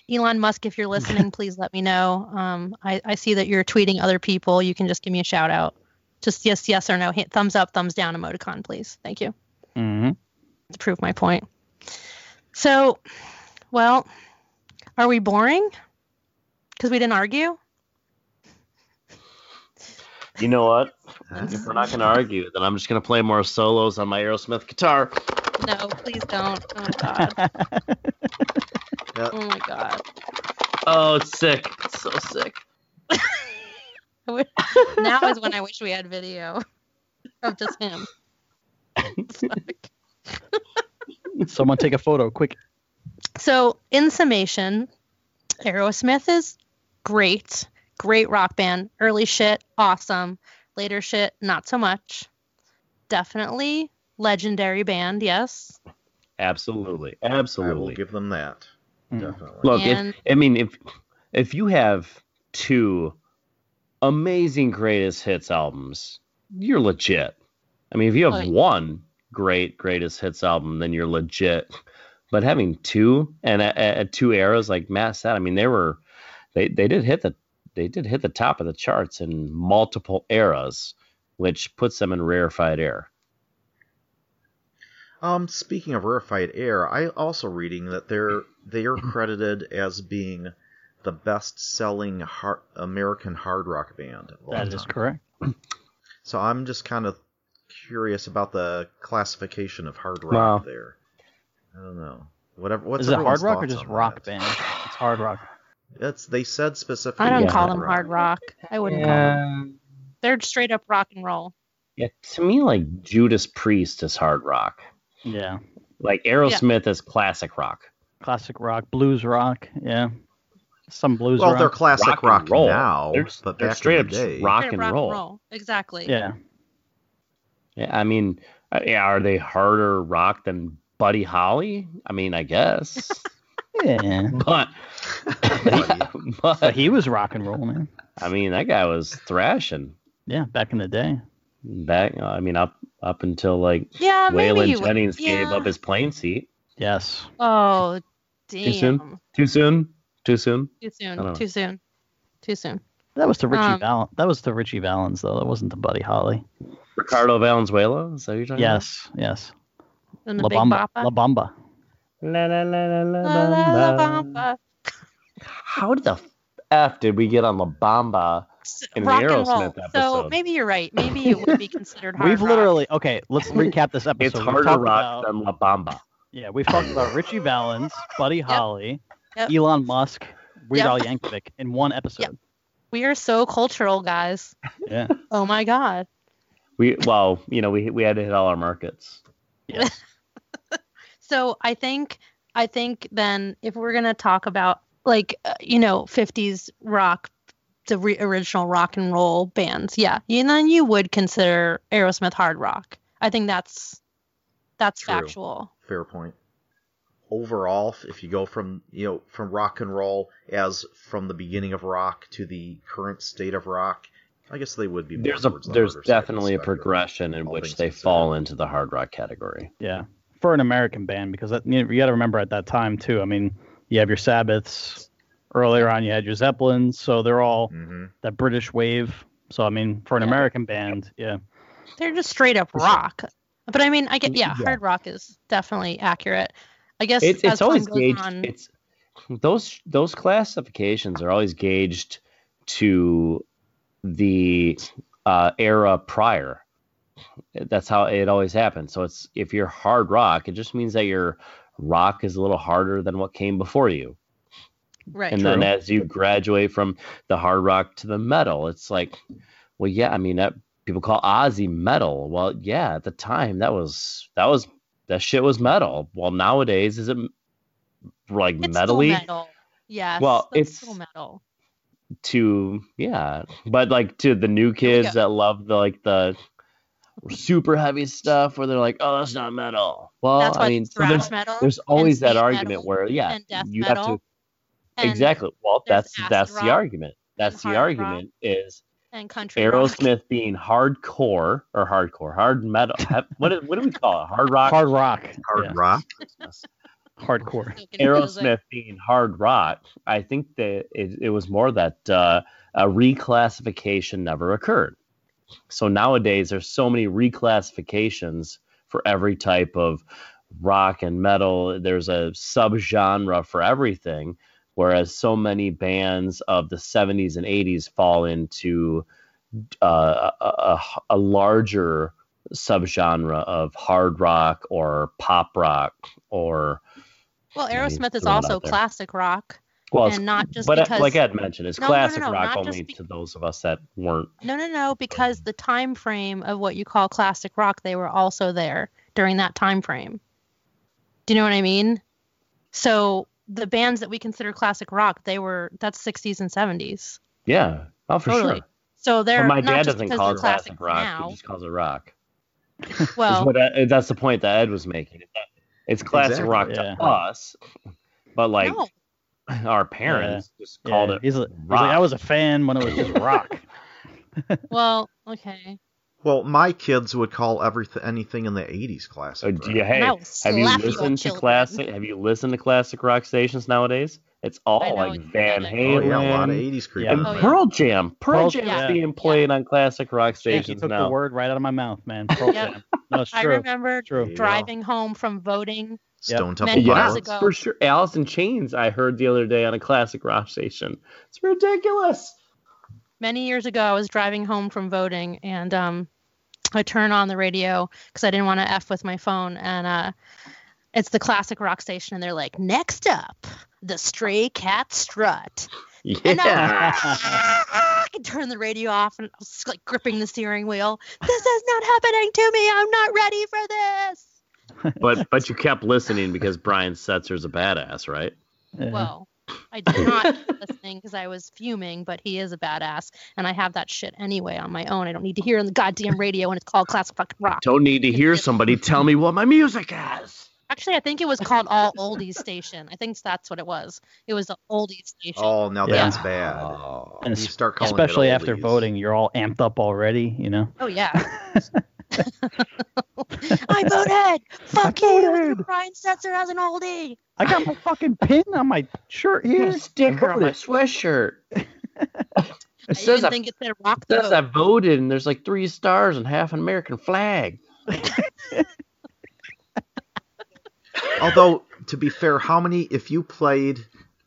Elon Musk, if you're listening, <laughs> please let me know. Um, I, I see that you're tweeting other people. You can just give me a shout out. Just yes, yes or no. Thumbs up, thumbs down emoticon, please. Thank you. hmm To prove my point. So, well, are we boring? Because we didn't argue? You know what? If we're not going to argue, then I'm just going to play more solos on my Aerosmith guitar. No, please don't. Oh, God. <laughs> Yeah. Oh, my God. Oh, it's sick. It's so sick. <laughs> I <laughs> wish- now is when I wish we had video of just him. <laughs> Someone take a photo, quick. So, in summation, Aerosmith is great, great rock band. Early shit, awesome. Later shit, not so much. Definitely legendary band, yes. Absolutely. absolutely. I will Absolutely. give them that. Mm. Definitely. Look, And- if I mean if if you have two amazing greatest hits albums, you're legit. I mean, if you have Right. one great greatest hits album, then you're legit. But having two and at, at two eras, like Matt said, I mean, they were they they did hit the they did hit the top of the charts in multiple eras, which puts them in rarefied air. Um, speaking of rarefied air, I also reading that they're they are <clears throat> credited as being the best-selling har American hard rock band. of all That is time. correct. <clears throat> So I'm just kind of curious about the classification of hard rock Wow. there. I don't know. Whatever. What's Is it hard rock or just rock that? band? It's hard rock. It's they said specifically. I don't call them hard rock. I wouldn't call them. Yeah, They're straight up rock and roll. yeah. To me, like Judas Priest is hard rock. Yeah. Like Aerosmith is classic rock. Classic rock, blues rock. Yeah. Some blues Well, rock. they're classic Rock and rock, roll. now, They're- but they're back straight in up the day, rock and rock roll. and roll. Exactly. yeah. Yeah, I mean, uh, yeah, are they harder rock than Buddy Holly? I mean, I guess. <laughs> Yeah. but, Buddy. <laughs> but But he was rock and roll, man. I mean, that guy was thrashing Yeah, back in the day. back. I mean, up up until like Yeah, maybe Waylon you would- Jennings gave up his plane seat. Yes. Oh, damn. soon? Too soon? Too soon? Too soon. I don't know. Too soon. Too soon. That was to Ritchie Um, Val. That was to Ritchie Valens though. That wasn't to Buddy Holly. Ricardo Valenzuela? Is that what you're talking Yes. Yes. And the La Bamba. Boppa. La Bamba. about? La, la, la, la, la, La, la, la, bamba. Bamba. How the f did we get on La Bamba? S- In the rock and roll. Aerosmith So episode. maybe you're right. Maybe it would be considered <laughs> hard We've rock. literally okay. Let's recap this <laughs> episode. It's We've harder talked rock about- than La Bamba. Yeah, we've talked about Ritchie Valens, Buddy Holly, Yep. Elon Musk, Weird Yep. Al Yankovic in one episode. We are so cultural, guys. Yeah. <laughs> Oh my god. We well, you know, we we had to hit all our markets. Yes. <laughs> So I think I think then if we're gonna talk about like uh, you know 50s rock, the re- original rock and roll bands, yeah, and then you would consider Aerosmith hard rock. I think that's that's True. factual. Fair point. Overall, if you go from you know from rock and roll as from the beginning of rock to the current state of rock, I guess they would be. There's a the there's harder side of the definitely a progression in which they considered. fall into the hard rock category. Yeah. For an American band, because that, you, got to remember at that time too. I mean, you have your Sabbaths. Earlier on, you had your Zeppelins, so they're all Mhm. that British wave. So I mean, for an Yeah. American band, yeah, They're just straight up rock. But I mean, I get yeah, Yeah. hard rock is definitely accurate. I guess It's it's always gauged. on- It's those those classifications are always gauged to the uh, era prior. That's how it always happens. So it's if you're hard rock, it just means that your rock is a little harder than what came before you. right. and then as you graduate from the hard rock to the metal, it's like, well, yeah, I mean that people call Ozzy metal. Well, yeah, at the time that was that was that shit was metal. Well, nowadays is it like it's metally metal. Yes. Well, it's- still metal. to yeah, but like to the new kids that love the like the super heavy stuff where they're like, oh, that's not metal. Well, I mean, so there's there's always that argument where yeah, you have to exactly. Well, that's that's the argument. That's the hard rock. argument is and country rock. Aerosmith being hardcore or hardcore, hard metal. what do, what do we call it? Hard rock. hard rock, Hard yeah. rock. hardcore. So can you? Aerosmith being hard rock. I think that it, it was more that uh, a reclassification never occurred. So nowadays there's so many reclassifications for every type of rock and metal. There's a subgenre for everything, whereas so many bands of the 70s and 80s fall into uh, a, a, larger subgenre of hard rock or pop rock or Well, Aerosmith is also classic rock. well, and not just but uh, because like Ed mentioned, it's No, no, no, classic no, rock only be- to those of us that weren't. No, no, no, because the time frame of what you call classic rock, they were also there during that time frame. Do you know what I mean? So the bands that we consider classic rock, they were that's 60s and 70s. Yeah, oh for Totally. sure. So they're But my not dad just doesn't because call they're it classic classic rock; now. he just calls it rock. <laughs> Well, what Ed- that's the point that Ed was making. It's classic Exactly, rock yeah. to us, but like no, our parents just Yeah, called it. He's, like- he's rock. like, I was a fan when it was just rock. <laughs> <laughs> Well, okay. Well, my kids would call everything anything in the '80s classic. Oh, rock. do hey, have you listened to classic? Have you listened to classic rock stations nowadays? It's all know like Van really- Oh Halen yeah, a lot of '80s creeping. and Oh, yeah. Pearl Jam. Pearl, Pearl Jam Jam. is being played on classic rock Yeah, he stations took now. the word right out of my mouth, man. <laughs> Pearl Yep. Jam. No, it's I remember True. Yeah. driving home from voting. Stone Temple Many years Yeah, Pilots. ago. for sure. Alice in Chains, I heard the other day on a classic rock station. It's ridiculous. Many years ago, I was driving home from voting, and um, I turn on the radio because I didn't want to f with my phone, and uh, it's the classic rock station, and they're like, "Next up, the Stray Cat Strut." And Yeah. I can turn the radio off, and I was like gripping the steering wheel. This is not happening to me. I'm not ready for this. but but you kept listening because Brian Setzer's a badass, right? Yeah. Well, I did not <laughs> keep listening because I was fuming, but he is a badass, and I have that shit anyway on my own. I don't need to hear on the goddamn radio when it's called classic fucking rock. Don't need to hear somebody tell me what my music is. Actually, I think it was called All Oldies Station. I think that's what it was. It was the Oldies Station. Oh, now Yeah. that's bad. Oh. And you start calling it Especially after voting, you're all amped up already, you know? Oh yeah. <laughs> <laughs> I voted. Fuck you. Brian Setzer has an oldie. I got my fucking pin on my shirt here. sticker on my sweatshirt. <laughs> It I says even I, think it said rock it says I voted, and there's like three stars and half an American flag. <laughs> Although, to be fair, how many, if you played,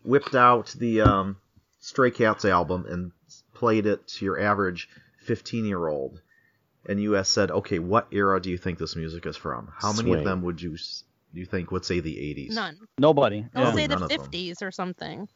whipped out the um, Stray Cats album and played it to your average 15 year old, and you had said, okay, what era do you think this music is from? How many Swing. of them would you s- do you think would say the 80s? None. Nobody. I'll Yeah. say the None of them. 50s or something.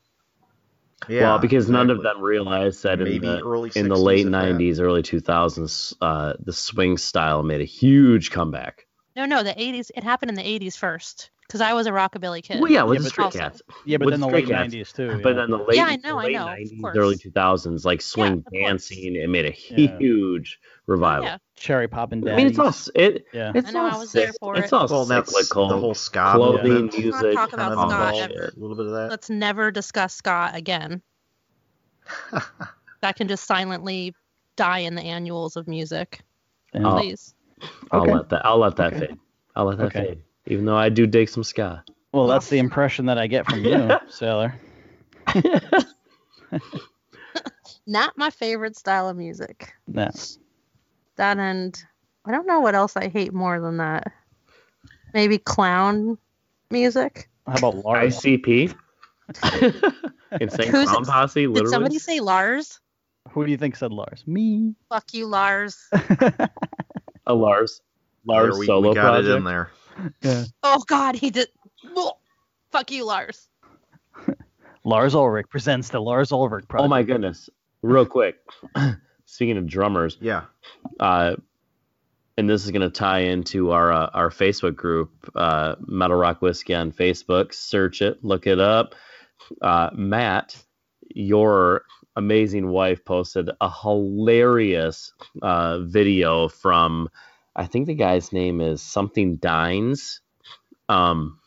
Yeah, well, because none of them realized that in the, early in the late if that. 90s, early 2000s, uh, the swing style made a huge comeback. No, no, the 80s. It happened in the 80s first because I was a rockabilly kid. Well, yeah, with Yeah, the but Stray also- Cats. Yeah, but with then the Stray late Cats. 90s too. But yeah. then the late, Yeah, I know, the I late know, of 90s, course. early 2000s, like swing of course. dancing, it made a Yeah. huge revival. Yeah. Cherry popping dance. I mean, it's all it, Yeah. it's I know, all I was there for it's it. all Well, that's cyclical. the whole ska clothing, movement. Music, talk kind about of all ska ever. A little bit of that. Let's never discuss ska again. <laughs> that can just silently die in the annuals of music. Yeah. Please. I'll Okay. let that. I'll let that Okay. fade. I'll let that Okay. fade. Even though I do dig some ska. Well, that's the impression that I get from <laughs> you, Sailor. <laughs> Not my favorite style of music. Yeah. That and I don't know what else I hate more than that. Maybe clown music. How about Lars? ICP. <laughs> Insane Who's Clown it? Posse. Did Literally. somebody say Lars? Who do you think said Lars? Me. Fuck you, Lars. a Lars. Lars There, we, solo we got project. it in there. Yeah. Oh God, he did. Fuck you, Lars. <laughs> Lars Ulrich presents the Lars Ulrich project. Oh my goodness. Real quick. <clears throat> Speaking of drummers, Yeah. uh, and this is going to tie into our uh, our Facebook group, uh, Metal Rock Whiskey on Facebook. Search it, look it up. Uh, Matt, your amazing wife posted a hilarious uh, video from, I think the guy's name is something Dines. Um,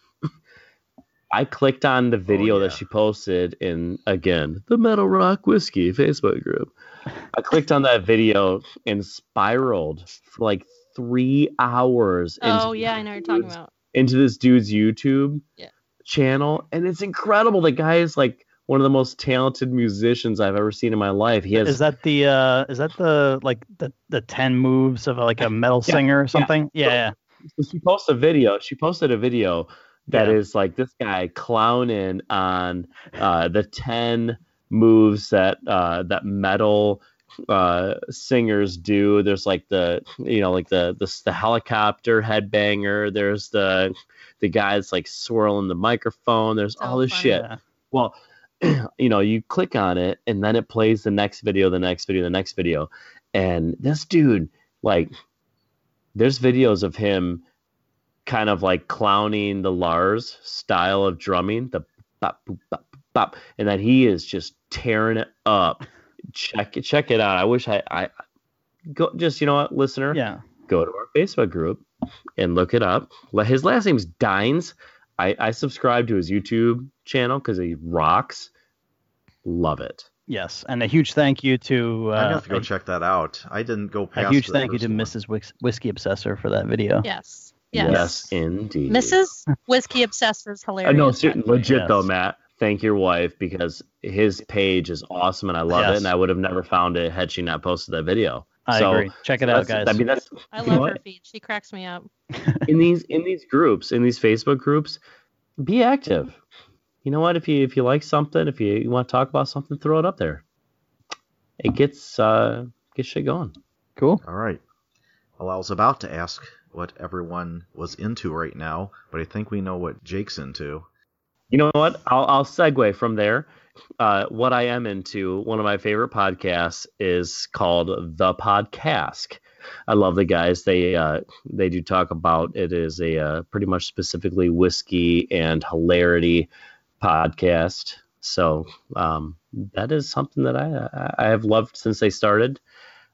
I clicked on the video yeah. that she posted in again the Metal Rock Whiskey Facebook group. I clicked on that video and spiraled for like three hours. Oh into yeah, I know what you're talking about. Into this dude's YouTube Yeah. channel, and it's incredible. The guy is like one of the most talented musicians I've ever seen in my life. He has Is that the uh is that the like the the 10 moves of like a metal Yeah, singer or something? Yeah. yeah. So she posted a video. She posted a video that is Yeah. like this guy clowning on uh, the ten moves that uh, that metal uh, singers do. There's like the you know like the the, the helicopter headbanger. There's the the guy that's like swirling the microphone. There's So all this funny. shit. Yeah. Well, <clears throat> you know, you click on it and then it plays the next video, the next video, the next video. And this dude, like, there's videos of him kind of like clowning the Lars style of drumming, the bop, boop, bop, bop, and that he is just tearing it up. Check it, check it out. I wish I, I go just you know what, listener, Yeah. go to our Facebook group and look it up. His last name's Dines. I, I subscribe to his YouTube channel because he rocks. Love it. Yes, and a huge thank you to I'm gonna uh, have to go a, check that out. I didn't go past. a huge thank you to one. Mrs. Whis- Whiskey Obsessor for that video. Yes. Yes. Yes, indeed. Mrs. Whiskey Obsessor is Uh, hilarious. no, ser- legit Yes. though, Matt. Thank your wife because his page is awesome and I love Yes. it, and I would have never found it had she not posted that video. I So, agree. Check it out, guys. I mean, that's I you know love her what? feed. She cracks me up. in these in these groups, in these Facebook groups, be active. You know what? If you if you like something, if you, you want to talk about something, throw it up there. It gets uh gets shit going. cool. All right. Well, I was about to ask what everyone was into right now, but I think we know what Jake's into. You know what? I'll I'll segue from there. Uh, what I am into, one of my favorite podcasts is called The Podcast. I love the guys. They uh, they do talk about it is a uh, pretty much specifically whiskey and hilarity podcast. So um, that is something that I I have loved since they started.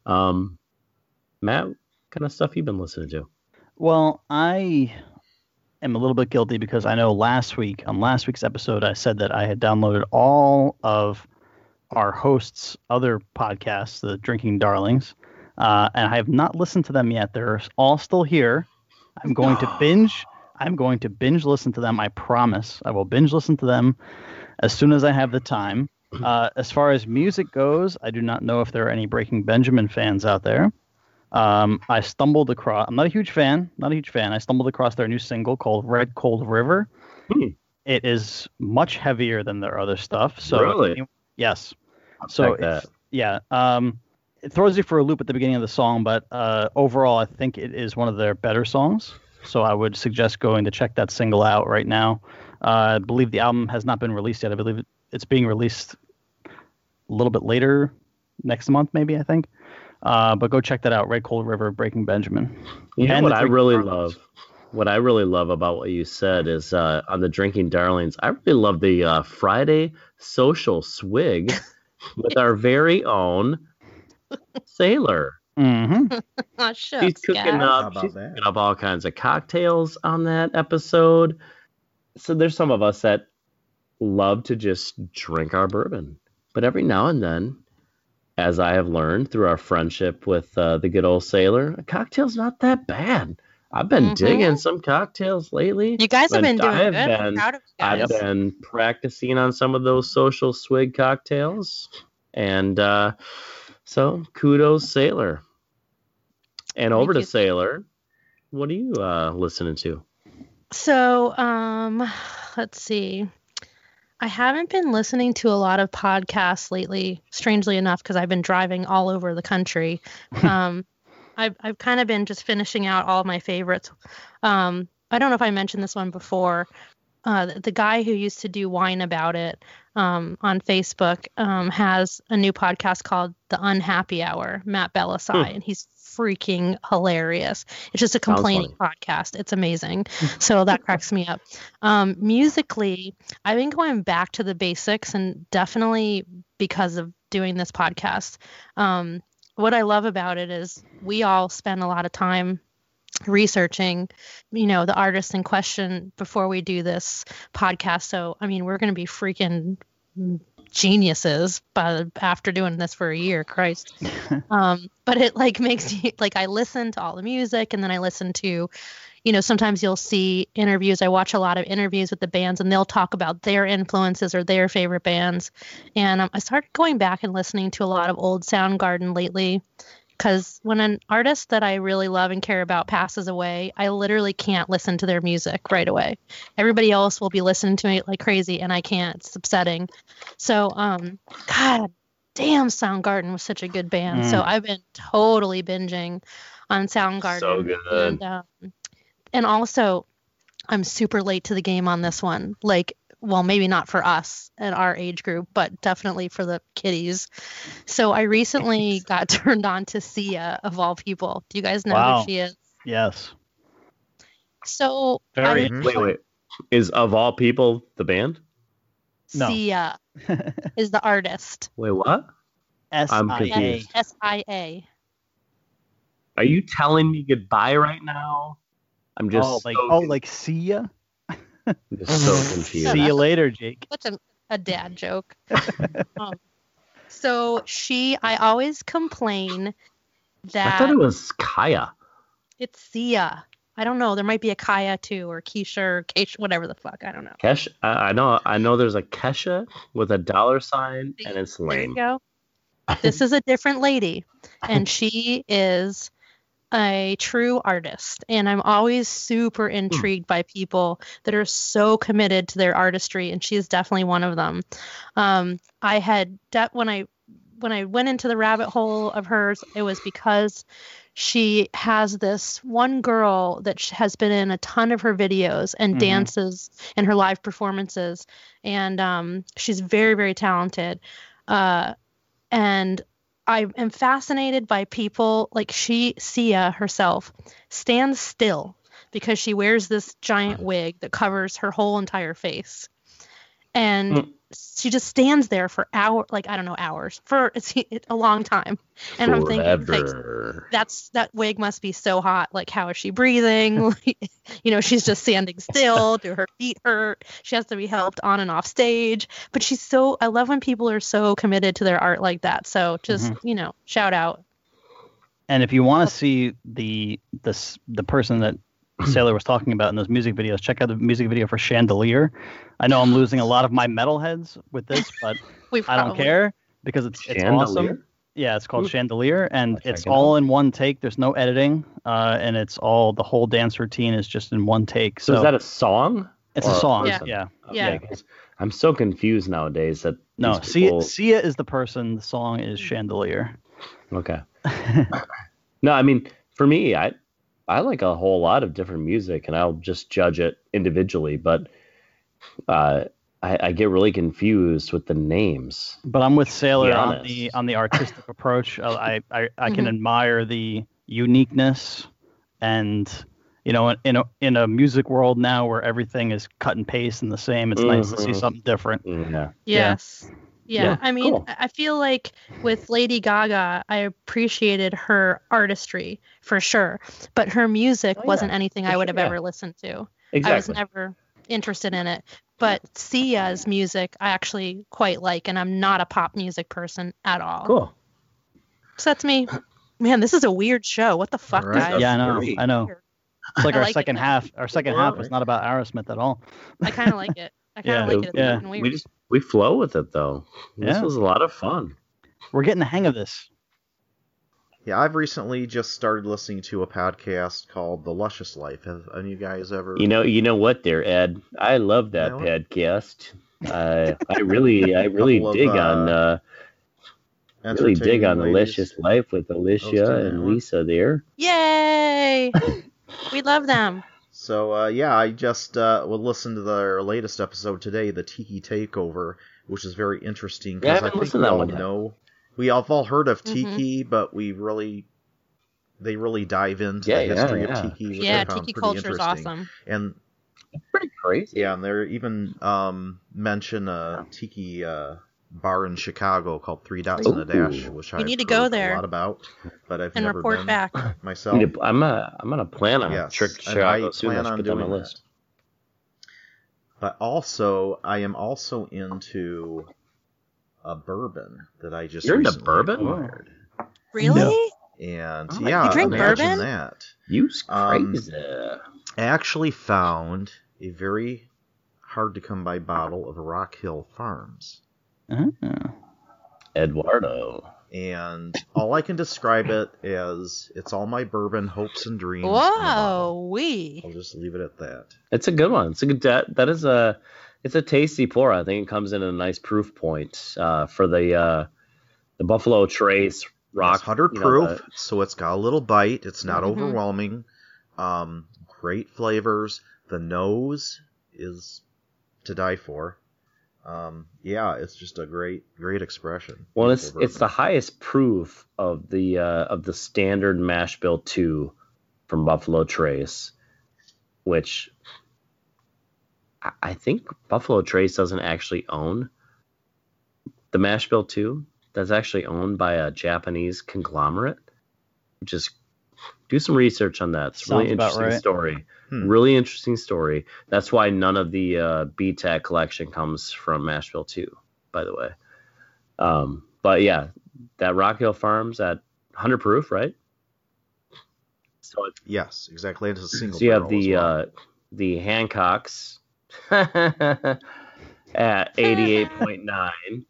Um, Matt, what kind of stuff you've been listening to? Well, I am a little bit guilty because I know last week on last week's episode I said that I had downloaded all of our hosts' other podcasts, the Drinking Darlings, uh, and I have not listened to them yet. They're all still here. I'm going to <gasps> binge. I'm going to binge listen to them. I promise. I will binge listen to them as soon as I have the time. <clears throat> Uh, as far as music goes, I do not know if there are any Breaking Benjamin fans out there. Um, I stumbled across. I'm not a huge fan. Not a huge fan. I stumbled across their new single called "Red Cold River." Hmm. It is much heavier than their other stuff. So Really? yes. So that. if- yeah, um, it throws you for a loop at the beginning of the song, but uh, overall, I think it is one of their better songs. So I would suggest going to check that single out right now. Uh, I believe the album has not been released yet. I believe it's being released a little bit later next month, maybe. I think. Uh, but go check that out. Red Cold River, Breaking Benjamin. You know And what I really Darlings. love? What I really love about what you said is uh, on the Drinking Darlings, I really love the uh, Friday social swig with our very own <laughs> Sailor. Mm-hmm. <laughs> Oh, She's shucks, cooking guys. How up, she's that? cooking up all kinds of cocktails on that episode. So there's some of us that love to just drink our bourbon, but every now and then, as I have learned through our friendship with uh, the good old sailor, a cocktail's not that bad. I've been Mhm. digging some cocktails lately. You guys have been doing I have good. I'm been- proud of you I've been practicing on some of those social swig cocktails, and uh, so kudos, Sailor. And over Thank to you. Sailor. What are you uh, listening to? So, um, let's see. I haven't been listening to a lot of podcasts lately, strangely enough, because I've been driving all over the country. <laughs> Um, I've I've kind of been just finishing out all my favorites. Um, I don't know if I mentioned this one before. Uh, the, guy who used to do wine about it um, on Facebook um, has a new podcast called The Unhappy Hour. Matt Bellassai, Hmm. and he's freaking hilarious. It's just a complaining podcast. It's amazing. so that cracks me up. Um, musically, I've been going back to the basics, and definitely because of doing this podcast. Um, what I love about it is we all spend a lot of time researching you know the artist in question before we do this podcast. So i mean we're going to be freaking geniuses by after doing this for a year christ. <laughs> Um but it like makes you like i listen to all the music and then i listen to you know sometimes you'll see interviews. I watch a lot of interviews with the bands and they'll talk about their influences or their favorite bands. And um, i started going back and listening to a lot of old soundgarden lately because when an artist that I really love and care about passes away, I literally can't listen to their music right away. Everybody else will be listening to it like crazy, and I can't. It's upsetting. So, um, God damn, Soundgarden was such a good band. So Mm. I've been totally binging on Soundgarden. So good. And, um, and also, I'm super late to the game on this one. Like, well, maybe not for us and our age group, but definitely for the kiddies. So I recently <laughs> got <laughs> turned on to Sia of all people. Do you guys know Wow. who she is? Yes. So Very I-. Wait, wait. Is of all people the band? No. Sia <laughs> is the artist. Wait, what? S I'm I A. confused. S I A. Are you telling me goodbye right now? I'm just Oh, like so oh, like Sia. I'm just so confused. See you later, Jake. Such a, a dad joke. <laughs> um, so she, I always complain that. I thought it was Kaya. it's Sia. I don't know. There might be a Kaya too, or Keisha, or Keisha, whatever the fuck. I don't know. Kesh. I, I know. I know. There's a Kesha with a dollar sign, See, and it's There you lame. go. This is a different lady, and she is a true artist. And I'm always super intrigued by people that are so committed to their artistry, and she is definitely one of them. Um, I had de- when I when I went into the rabbit hole of hers, it was because she has this one girl that has been in a ton of her videos and Mhm. dances in her live performances, and um, she's very very talented. Uh, and I am fascinated by people like she, Sia herself, stands still because she wears this giant wig that covers her whole entire face, and Mm. She just stands there for hour, like I don't know, hours for <laughs> it's a long time, and I'm thinking, like, that's that wig must be so hot. Like, how is she breathing? <laughs> you know, she's just standing still. Do her feet hurt? She has to be helped on and off stage. But she's so. I love when people are so committed to their art like that. So just mm-hmm. you know, shout out. And if you want to see the this the person that Sailor was talking about in those music videos, check out the music video for Chandelier. I know I'm losing a lot of my metalheads with this, <laughs> but I don't probably- care because it's it's Chandelier? awesome. Yeah, it's called Ooh. Chandelier, and I'll it's check it all in one take. There's no editing, uh, and it's all the whole dance routine is just in one take. So, So, is that a song? it's a song. Yeah. Yeah. Yeah. Okay, 'cause I'm so confused nowadays that No, these Sia, Sia is the person. The song is Chandelier. Okay. <laughs> no, I mean, for me, I I like a whole lot of different music, and I'll just judge it individually. But uh, I, I get really confused with the names. But I'm with Sailor on the on the artistic <laughs> approach. Uh, I I, I can Mhm. admire the uniqueness, and you know, in, in a in a music world now where everything is cut and paste and the same, it's nice to see Mhm. something different. Mm, Yeah. Yes. Yeah. Yeah, I mean, cool. I I feel like with Lady Gaga, I appreciated her artistry for sure, but her music Oh, yeah, wasn't anything I would sure, have yeah. ever listened to. I was never interested in it. But Sia's music I actually quite like, and I'm not a pop music person at all. Cool. So that's me. Man, this is a weird show. What the fuck, All right. guys? Yeah, I know. great. I know. It's like I our like second now. half. Our second half was not about Aerosmith at all. I kind of like it. I kind <laughs> Yeah, of like it. It's yeah. weird. We just we flow with it though. This Yeah. was a lot of fun. We're getting the hang of this. Yeah, I've recently just started listening to a podcast called The Luscious Life. Have any of you guys ever? You know, you know what, there, Ed. I love that You know? podcast. Uh, I really, <laughs> I really Couple of, dig uh, on, uh, really dig on entertaining ladies. Delicious Life with Alicia and. Lisa there. Yay! <laughs> we love them. So uh, yeah, I just uh, will listen to their latest episode today, the Tiki Takeover, which is very interesting Yeah, I because I, think listened we that all one yet. know we have all heard of Mhm. Tiki, but we really they really dive into Yeah, the history yeah. of Tiki, which yeah, I found tiki pretty culture is interesting. awesome. And it's Pretty crazy. yeah, and they even um, mention a Tiki uh, bar in Chicago called Three Dots and a Dash, which You I've need to go heard there a lot about, but I've And never report been back. <laughs> myself. To- I'm uh, I'm gonna plan on a Yes, trip to and Chicago I soon. plan Let's on put that on my doing list. But also, I am also into a bourbon that I just You're into bourbon? acquired. Really? And Oh yeah, You drink imagine bourbon? that. You's Um, crazy. I actually found a very hard to come by bottle of Rock Hill Farms. Ah. Eduardo. And all I can describe it as it's all my bourbon hopes and dreams. in a bottle. Whoa, we. I'll just leave it at that. It's a good one. It's a good that that is a it's a tasty pour. I think it comes in a nice proof point uh, for the uh, the Buffalo Trace Rock. It's 100 you know, proof, the- so it's got a little bite. It's not Mhm. overwhelming. Um, great flavors. The nose is to die for. Um, yeah, it's just a great, great expression. well, it's it's the highest proof of the uh, of the standard mash bill two from Buffalo Trace, which I- I think Buffalo Trace doesn't actually own the mash bill two. That's actually owned by a Japanese conglomerate. Just do some research on that. It's a really Sounds about interesting right. story. Hmm. Really interesting story. That's why none of the uh, BTAC collection comes from mash bill two, by the way. Um, but yeah, that Rock Hill Farms at 100 proof, right? So, it- Yes, exactly. It's a single. so you have the well. uh, the Hancocks <laughs> at 88.9,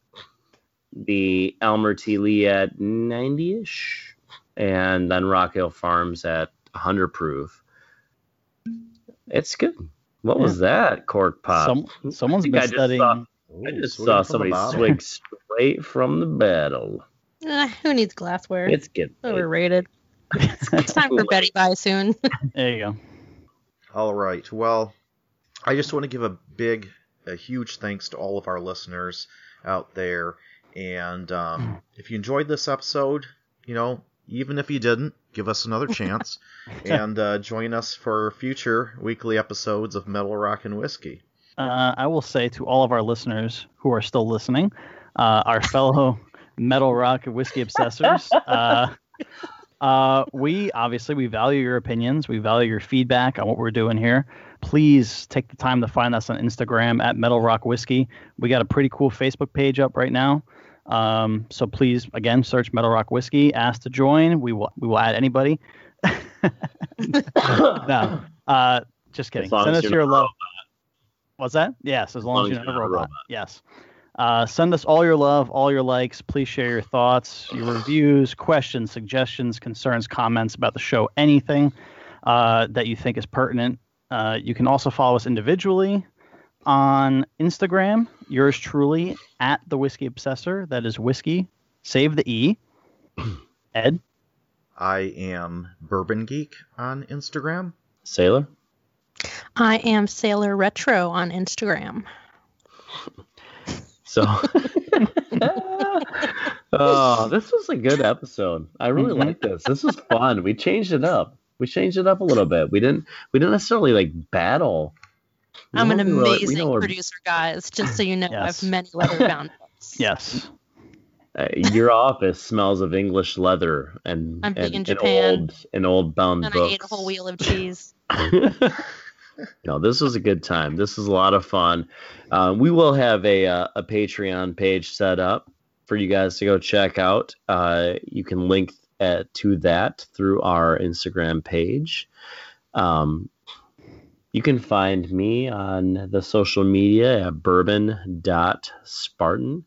<laughs> the Elmer T. Lee at 90ish, and then Rock Hill Farms at 100 proof. It's good. What was that cork pop? Some, someone's think been I just studying. saw- Ooh, I just saw somebody bottle. swig <laughs> straight from the bottle. Eh, who needs glassware? It's good. overrated. <laughs> It's time for Betty Bye soon. <laughs> There you go. All right. Well, I just want to give a big, a huge thanks to all of our listeners out there. And um, if you enjoyed this episode, you know, even if you didn't, give us another <laughs> chance and uh, join us for future weekly episodes of Metal Rock and Whiskey. Uh, I will say to all of our listeners who are still listening, uh, our fellow <laughs> metal rock and whiskey obsessors, uh, <laughs> uh, we obviously we value your opinions, we value your feedback on what we're doing here. Please take the time to find us on Instagram at Metal Rock Whiskey. We got a pretty cool Facebook page up right now. Um, so please, again, search Metal Rock Whiskey. Ask to join. We will we will add anybody. <laughs> no, uh, just kidding. Send us your love. What's that? Yes, as long, long as as you're not a robot. robot. Yes. Uh, send us all your love, all your likes. Please share your thoughts, your reviews, questions, suggestions, concerns, comments about the show, anything uh, that you think is pertinent. Uh, you can also follow us individually on Instagram. Yours truly at the Whiskey Obsessor. That is whiskey. Save the E. <clears throat> Ed. I am Bourbon Geek on Instagram. Sailor? I am Sailor Retro on Instagram. <laughs> So, <laughs> oh, this was a good episode. I really Mhm. like this. This was fun. We changed it up. We changed it up a little bit. We didn't. We didn't necessarily like battle. We I'm an don't really- we amazing know we're- producer, guys. Just so you know, Yes. I have many leather <laughs> bound books. Yes. Uh, your office smells of English leather and I'm big and, in and old and old bound And I books. ate a whole wheel of cheese. <laughs> <laughs> no, this was a good time. This was a lot of fun. Uh, we will have a uh, a Patreon page set up for you guys to go check out. Uh, you can link uh, to that through our Instagram page. Um, you can find me on the social media at bourbon.spartan.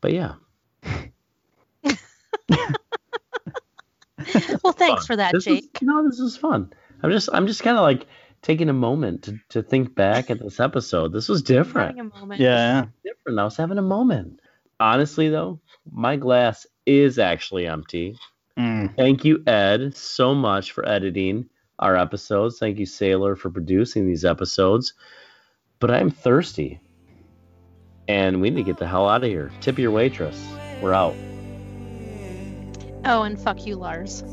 But yeah, <laughs> well, thanks fun. for that, this Jake. Is, you know, this is fun. I'm just I'm just kind of like taking a moment to, to think back at this episode. This was different. Having a moment. Yeah. different. I was having a moment. Honestly, though, my glass is actually empty. Mm. Thank you, Ed, so much for editing our episodes. Thank you, Sailor, for producing these episodes. But I'm thirsty. And we need to get the hell out of here. Tip your waitress. We're out. Oh, and fuck you, Lars.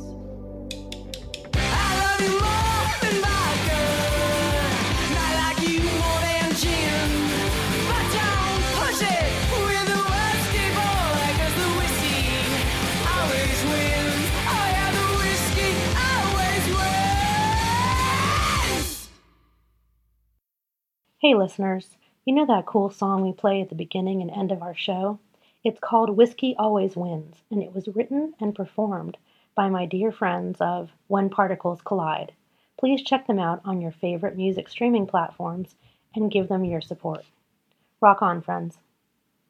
Hey, listeners. You know that cool song we play at the beginning and end of our show? It's called Whiskey Always Wins, and it was written and performed by my dear friends of When Particles Collide. Please check them out on your favorite music streaming platforms and give them your support. Rock on, friends.